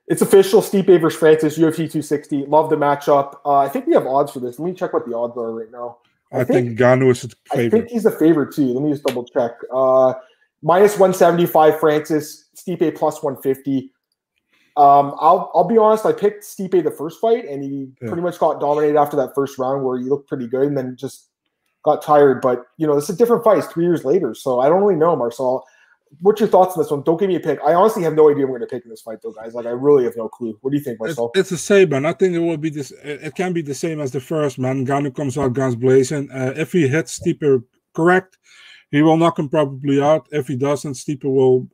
It's official. Stipe versus Francis, UFC 260. Love the matchup. Uh, I think we have odds for this. Let me check what the odds are right now. I, I think, think- Ngannou is a I favorite. think he's the favorite too. Let me just double check. Uh, minus 175 Francis, Stipe plus 150. Um, I'll I'll be honest. I picked Stipe the first fight, and he Yeah. pretty much got dominated after that first round, where he looked pretty good, and then just got tired. But you know, it's a different fight. It's three years later, so I don't really know, Marcel. What's your thoughts on this one? Don't give me a pick. I honestly have no idea I'm going to pick in this fight, though, guys. Like, I really have no clue. What do you think, It's, Marcel? it's the same, man. I think it will be this. It it can be the same as the first, man. Ngannou comes out guns blazing. Uh, if he hits Stipe correct, he will knock him probably out. If he doesn't, Stipe will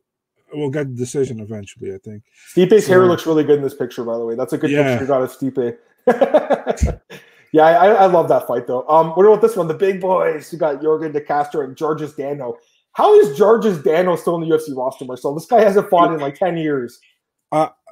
will get the decision eventually. I think. Stipe's hair looks really good in this picture, by the way. That's a good Yeah. picture you got of Stipe. [laughs] yeah, I, I love that fight though. Um, what about this one? The big boys. You got Yorgan De Castro and Jarjis Danho. How is Jarjis Danho still in the UFC roster, Marcel? This guy hasn't fought in like ten years.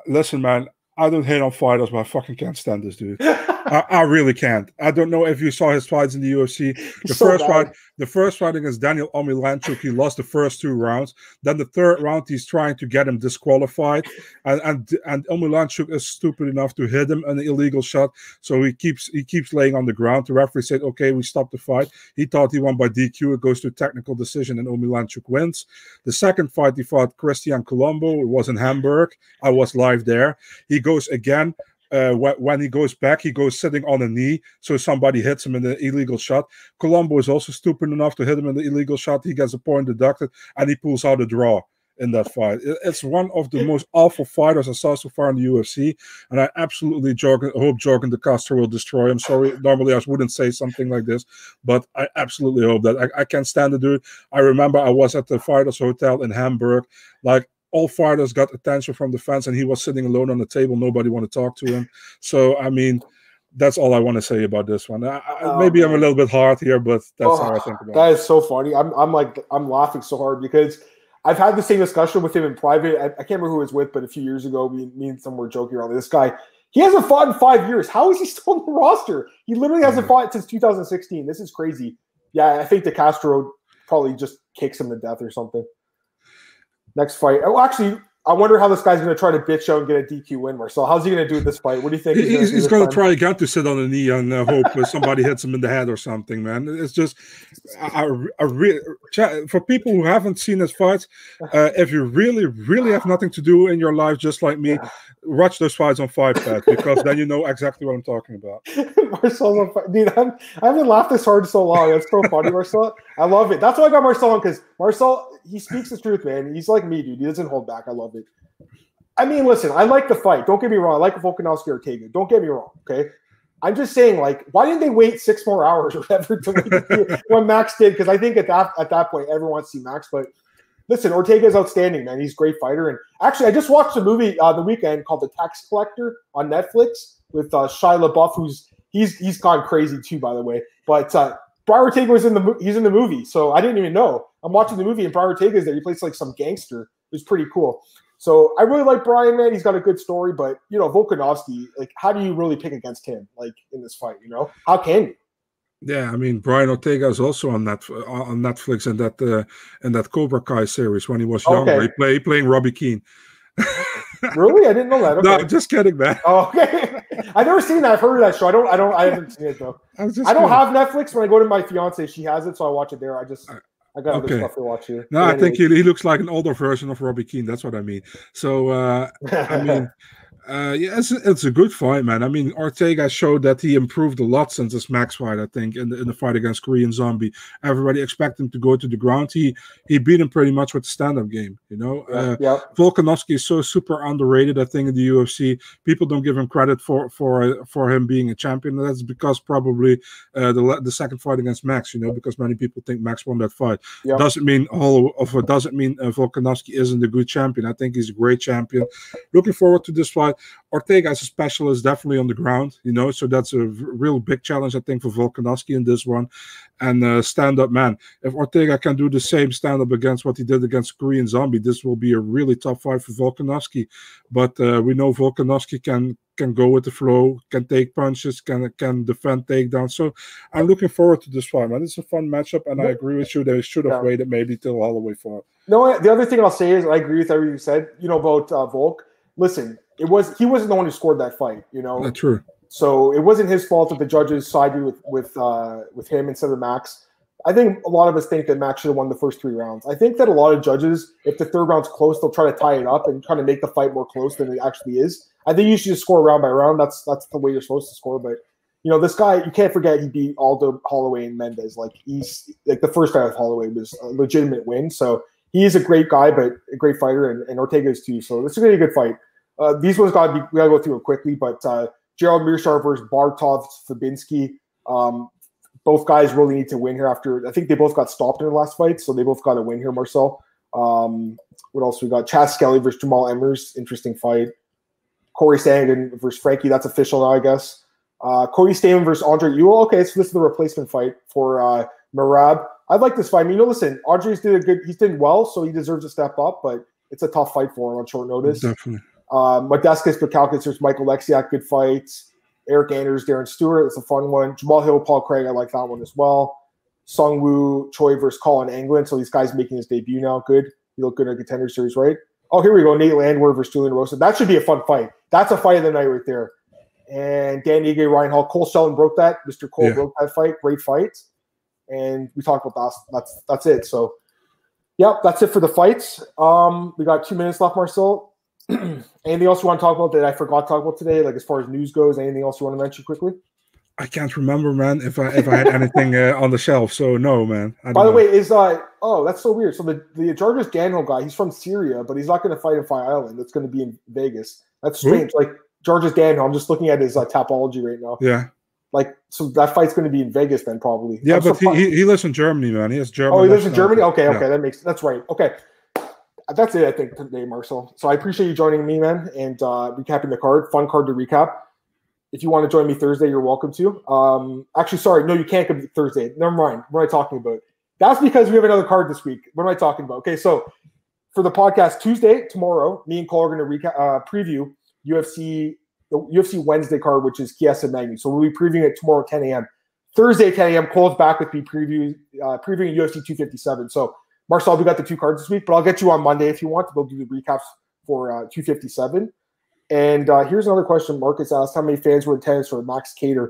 Listen, man. I don't hate on fighters, but I fucking can't stand this dude. I, I really can't. I don't know if you saw his fights in the UFC. [laughs] The So first bad. fight, the first fight against Daniel Omielanczuk, he lost the first two rounds. Then the third round, he's trying to get him disqualified, and and and Omielanczuk is stupid enough to hit him an illegal shot. So he keeps he keeps laying on the ground. The referee said, "Okay, we stop the fight." He thought he won by DQ. It goes to technical decision, and Omielanczuk wins. The second fight, he fought Christian Colombo. It was in Hamburg. I was live there. He goes again. Uh, wh- when he goes back, he goes sitting on a knee, so somebody hits him in the illegal shot. Colombo is also stupid enough to hit him in the illegal shot. He gets a point deducted, and he pulls out a draw in that fight. It- It's one of the most awful fighters I saw so far in the UFC, and I absolutely jog- hope Yorgan De Castro will destroy him. Sorry, normally I wouldn't say something like this, but I absolutely hope that. I, I can't stand the dude. I remember I was at the Fighters Hotel in Hamburg, like all fighters got attention from the fans, and he was sitting alone on the table. Nobody wanted to talk to him. So, I mean, that's all I want to say about this one. I, I, Oh, maybe I'm a little bit hard here, but that's Oh, how I oh, think about That it. is so funny. I'm, I'm like, I'm laughing so hard because I've had the same discussion with him in private. I, I can't remember who he was with, but a few years ago, me, me and some were joking around. This guy, he hasn't fought in five years. How is he [laughs] still on the roster? He literally hasn't fought since 2016. This is crazy. Yeah, I think De Castro probably just kicks him to death or something. Next fight. Oh, actually, I wonder how this guy's going to try to bitch out and get a DQ win, Marcel. How's he going to do this fight? What do you think? He's, he's going to try again to sit on a knee and uh, hope somebody hits him in the head or something, man. It's just, I, I, re- for people who haven't seen his fights, uh, if you really, really have nothing to do in your life, just like me, Yeah. watch those fights on Fight Pass because then you know exactly what I'm talking about. [laughs] Marcel's on. Dude, I'm, I haven't laughed this hard in so long. That's so funny, Marcel. I love it. That's why I got Marcel on because Marcel, he speaks the truth, man. He's like me, dude. He doesn't hold back. I love it. I mean, listen, I like the fight. Don't get me wrong. I like Volkanovski Ortega. Don't get me wrong. Okay. I'm just saying, like, why didn't they wait six more hours or whatever to wait [laughs] when Max did? Because I think at that at that point, everyone wants to see Max. But listen, Ortega is outstanding, man. He's a great fighter. And actually, I just watched a movie uh, the weekend called The Tax Collector on Netflix with uh, Shia LaBeouf, who's he's he's gone crazy too, by the way. But uh, Brian Ortega was in the movie, he's in the movie, so I didn't even know. I'm watching the movie and Brian Ortega is there. He plays like some gangster. It was pretty cool. So I really like Brian, man. He's got a good story, but you know, Volkanovski, like, how do you really pick against him, like in this fight? You know, how can you? Yeah, I mean Brian Ortega is also on that on Netflix and that uh, in that Cobra Kai series when he was younger. Okay. He play playing Robby Keene. really? I didn't know that. [laughs] Okay. No, just kidding, man. Oh, okay. [laughs] I've never seen that. I've heard of that show. I don't. I don't. I haven't seen it though. [laughs] I, I don't have Netflix. When I go to my fiance, she has it, so I watch it there. I just. I got okay. other stuff to watch here. No, I think he, he looks like an older version of Robby Keene. That's what I mean. So, uh, I [laughs] mean, uh, yeah, it's, it's a good fight, man. I mean, Ortega showed that he improved a lot since his max fight. I think in the, in the fight against Korean Zombie, everybody expected him to go to the ground. He he beat him pretty much with the stand-up game. You know, yeah, uh, yeah. Volkanovski is so super underrated. I think in the UFC, people don't give him credit for for uh, for him being a champion. That's because probably uh, the the second fight against Max. You know, because many people think Max won that fight. Yeah. Doesn't mean all of it doesn't mean uh, Volkanovski isn't a good champion. I think he's a great champion. Looking forward to this fight. Ortega as a specialist definitely on the ground, you know, so that's a real big challenge I think for Volkanovski in this one. And uh, stand up man, if Ortega can do the same stand up against what he did against Korean Zombie, this will be a really tough fight for Volkanovski. But uh, we know Volkanovski can can go with the flow, can take punches, can can defend takedowns. So I'm looking forward to this fight, man. It's a fun matchup, and I agree with you. that They should have yeah. waited maybe till Holloway for it. No, the other thing I'll say is I agree with everything you said. You know about uh, Volk. Listen, it was he wasn't the one who scored that fight. You know, that's true. So it wasn't his fault that the judges sided with with uh, with him instead of Max. I think a lot of us think that Max should have won the first three rounds. I think that a lot of judges, if the third round's close, they'll try to tie it up and try to make the fight more close than it actually is. I think you should just score round by round. That's that's the way you're supposed to score. But you know, this guy, you can't forget he beat Aldo Holloway and Mendes. Like he's like the first fight with Holloway was a legitimate win. So he is a great guy, but a great fighter, and, and Ortega is too. So this is gonna be a good fight. Uh, these ones got to be, we got to go through it quickly, but uh, Gerald Meerschaert versus Bartosz Fabinski. Um, both guys really need to win here after, I think they both got stopped in the last fight, so they both got to win here, Marcel. Um, what else we got? Chas Skelly versus Jamall Emmers, interesting fight. Corey Sandhagen versus Frankie, that's official now, I guess. Uh, Cody Stamann versus Andre Ewell. Okay, so this is the replacement fight for uh, Merab. I'd like this fight. I mean, you know, listen, Andre's did a good, he's doing well, so he deserves to step up, but it's a tough fight for him on short notice. Definitely. Um, Bukauskas, there's Michael Lexiak, good fights. Eric Anders, Darren Stewart, it's a fun one. Jamahal Hill, Paul Craig, I like that one as well. Sung Woo Choi versus Colin Anglin. So these guys making his debut now. Good. He look good in a contender series, right? Oh, here we go. Nate Landwehr versus Julian Erosa. That should be a fun fight. That's a fight of the night right there. And Dan Ige, Ryan Hall, Cole Shelton broke that. Mr. Cole yeah. broke that fight. Great fight. And we talked about that. That's that's it. So, yep, that's it for the fights. Um, we got two minutes left, Marcel. [clears throat] anything else you want to talk about that I forgot to talk about today? Like as far as news goes, anything else you want to mention quickly? I can't remember, man. If I if I had anything uh, on the shelf, so no, man. By the know. way, is uh oh that's so weird. So the the Jarjis Danho guy, he's from Syria, but he's not going to fight in Fight Island. That's going to be in Vegas. That's strange. Like Jarjis Danho, I'm just looking at his uh, Tapology right now. Yeah. Like so, that fight's going to be in Vegas then, probably. Yeah, I'm but he, he lives in Germany, man. He has German. Oh, he lives in Germany. Okay, okay, yeah. that makes that's right. Okay, that's it, I think, today, Marcel. So I appreciate you joining me, man, and uh, recapping the card. Fun card to recap. If you want to join me Thursday, you're welcome to. Um, actually, sorry, no, you can't come Thursday. Never mind. What am I talking about? That's because we have another card this week. What am I talking about? Okay, so for the podcast Tuesday, tomorrow, me and Cole are going to recap, uh, preview UFC the UFC Wednesday card, which is Chiesa Magny. So we'll be previewing it tomorrow 10 a.m. Thursday 10 a.m. Cole's back with me preview uh, previewing UFC 257. So Marcel, we got the two cards this week, but I'll get you on Monday if you want to go do the recaps for uh, 257. And uh, here's another question Marcus asked How many fans were in attendance for Max Kattar?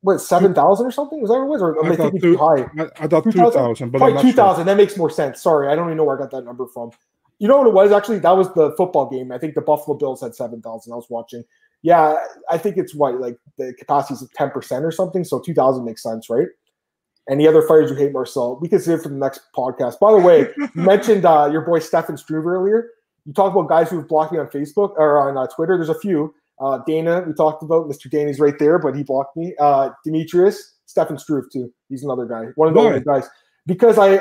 What, 7,000 or something? Was that what it was? Or am I, I thinking too high? I, I thought 2,000, but Probably 2,000. Sure. That makes more sense. Sorry, I don't even know where I got that number from. You know what it was? Actually, that was the football game. I think the Buffalo Bills had 7,000. I was watching. Yeah, I think it's what, like the capacity is 10% or something. So 2,000 makes sense, right? Any other fighters you hate, Marcel? We can save for the next podcast. By the way, you [laughs] mentioned uh, your boy Stefan Struve earlier. You talked about guys who've blocked me on Facebook or on uh, Twitter. There's a few. Uh, Dana, we talked about. Mr. Danny's right there, but he blocked me. Uh, Demetrius, Stefan Struve too. He's another guy. One of those guys. Because I,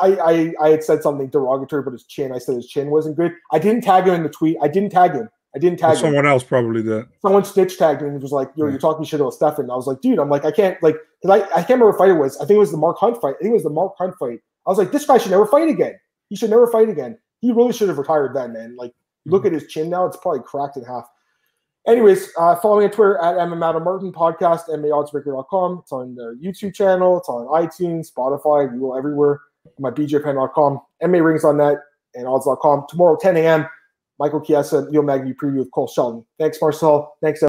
I I I had said something derogatory about his chin. I said his chin wasn't good. I didn't tag him in the tweet. I didn't tag him. I didn't tag him. Someone else probably did. Someone snitch tagged me and was like, "Yo, Yeah. you're talking shit about Stefan." I was like, "Dude, I'm like, I can't like, because I, I can't remember what fight it was. I think it was the Mark Hunt fight. I think it was the Mark Hunt fight. I was like, this guy should never fight again. He should never fight again. He really should have retired then, man. Like, look mm-hmm. at his chin now; it's probably cracked in half." Anyways, uh, follow me on Twitter at MM Adam Martin Podcast, MAOddsbreaker.com. It's on the YouTube channel, it's on iTunes, Spotify, Google, everywhere. My BJPenn.com, MA Rings on net, and odds.com. Tomorrow, 10 a.m. Michael Chiesa, Leo Magny preview with Cole Shelton. Thanks, Marcel. Thanks,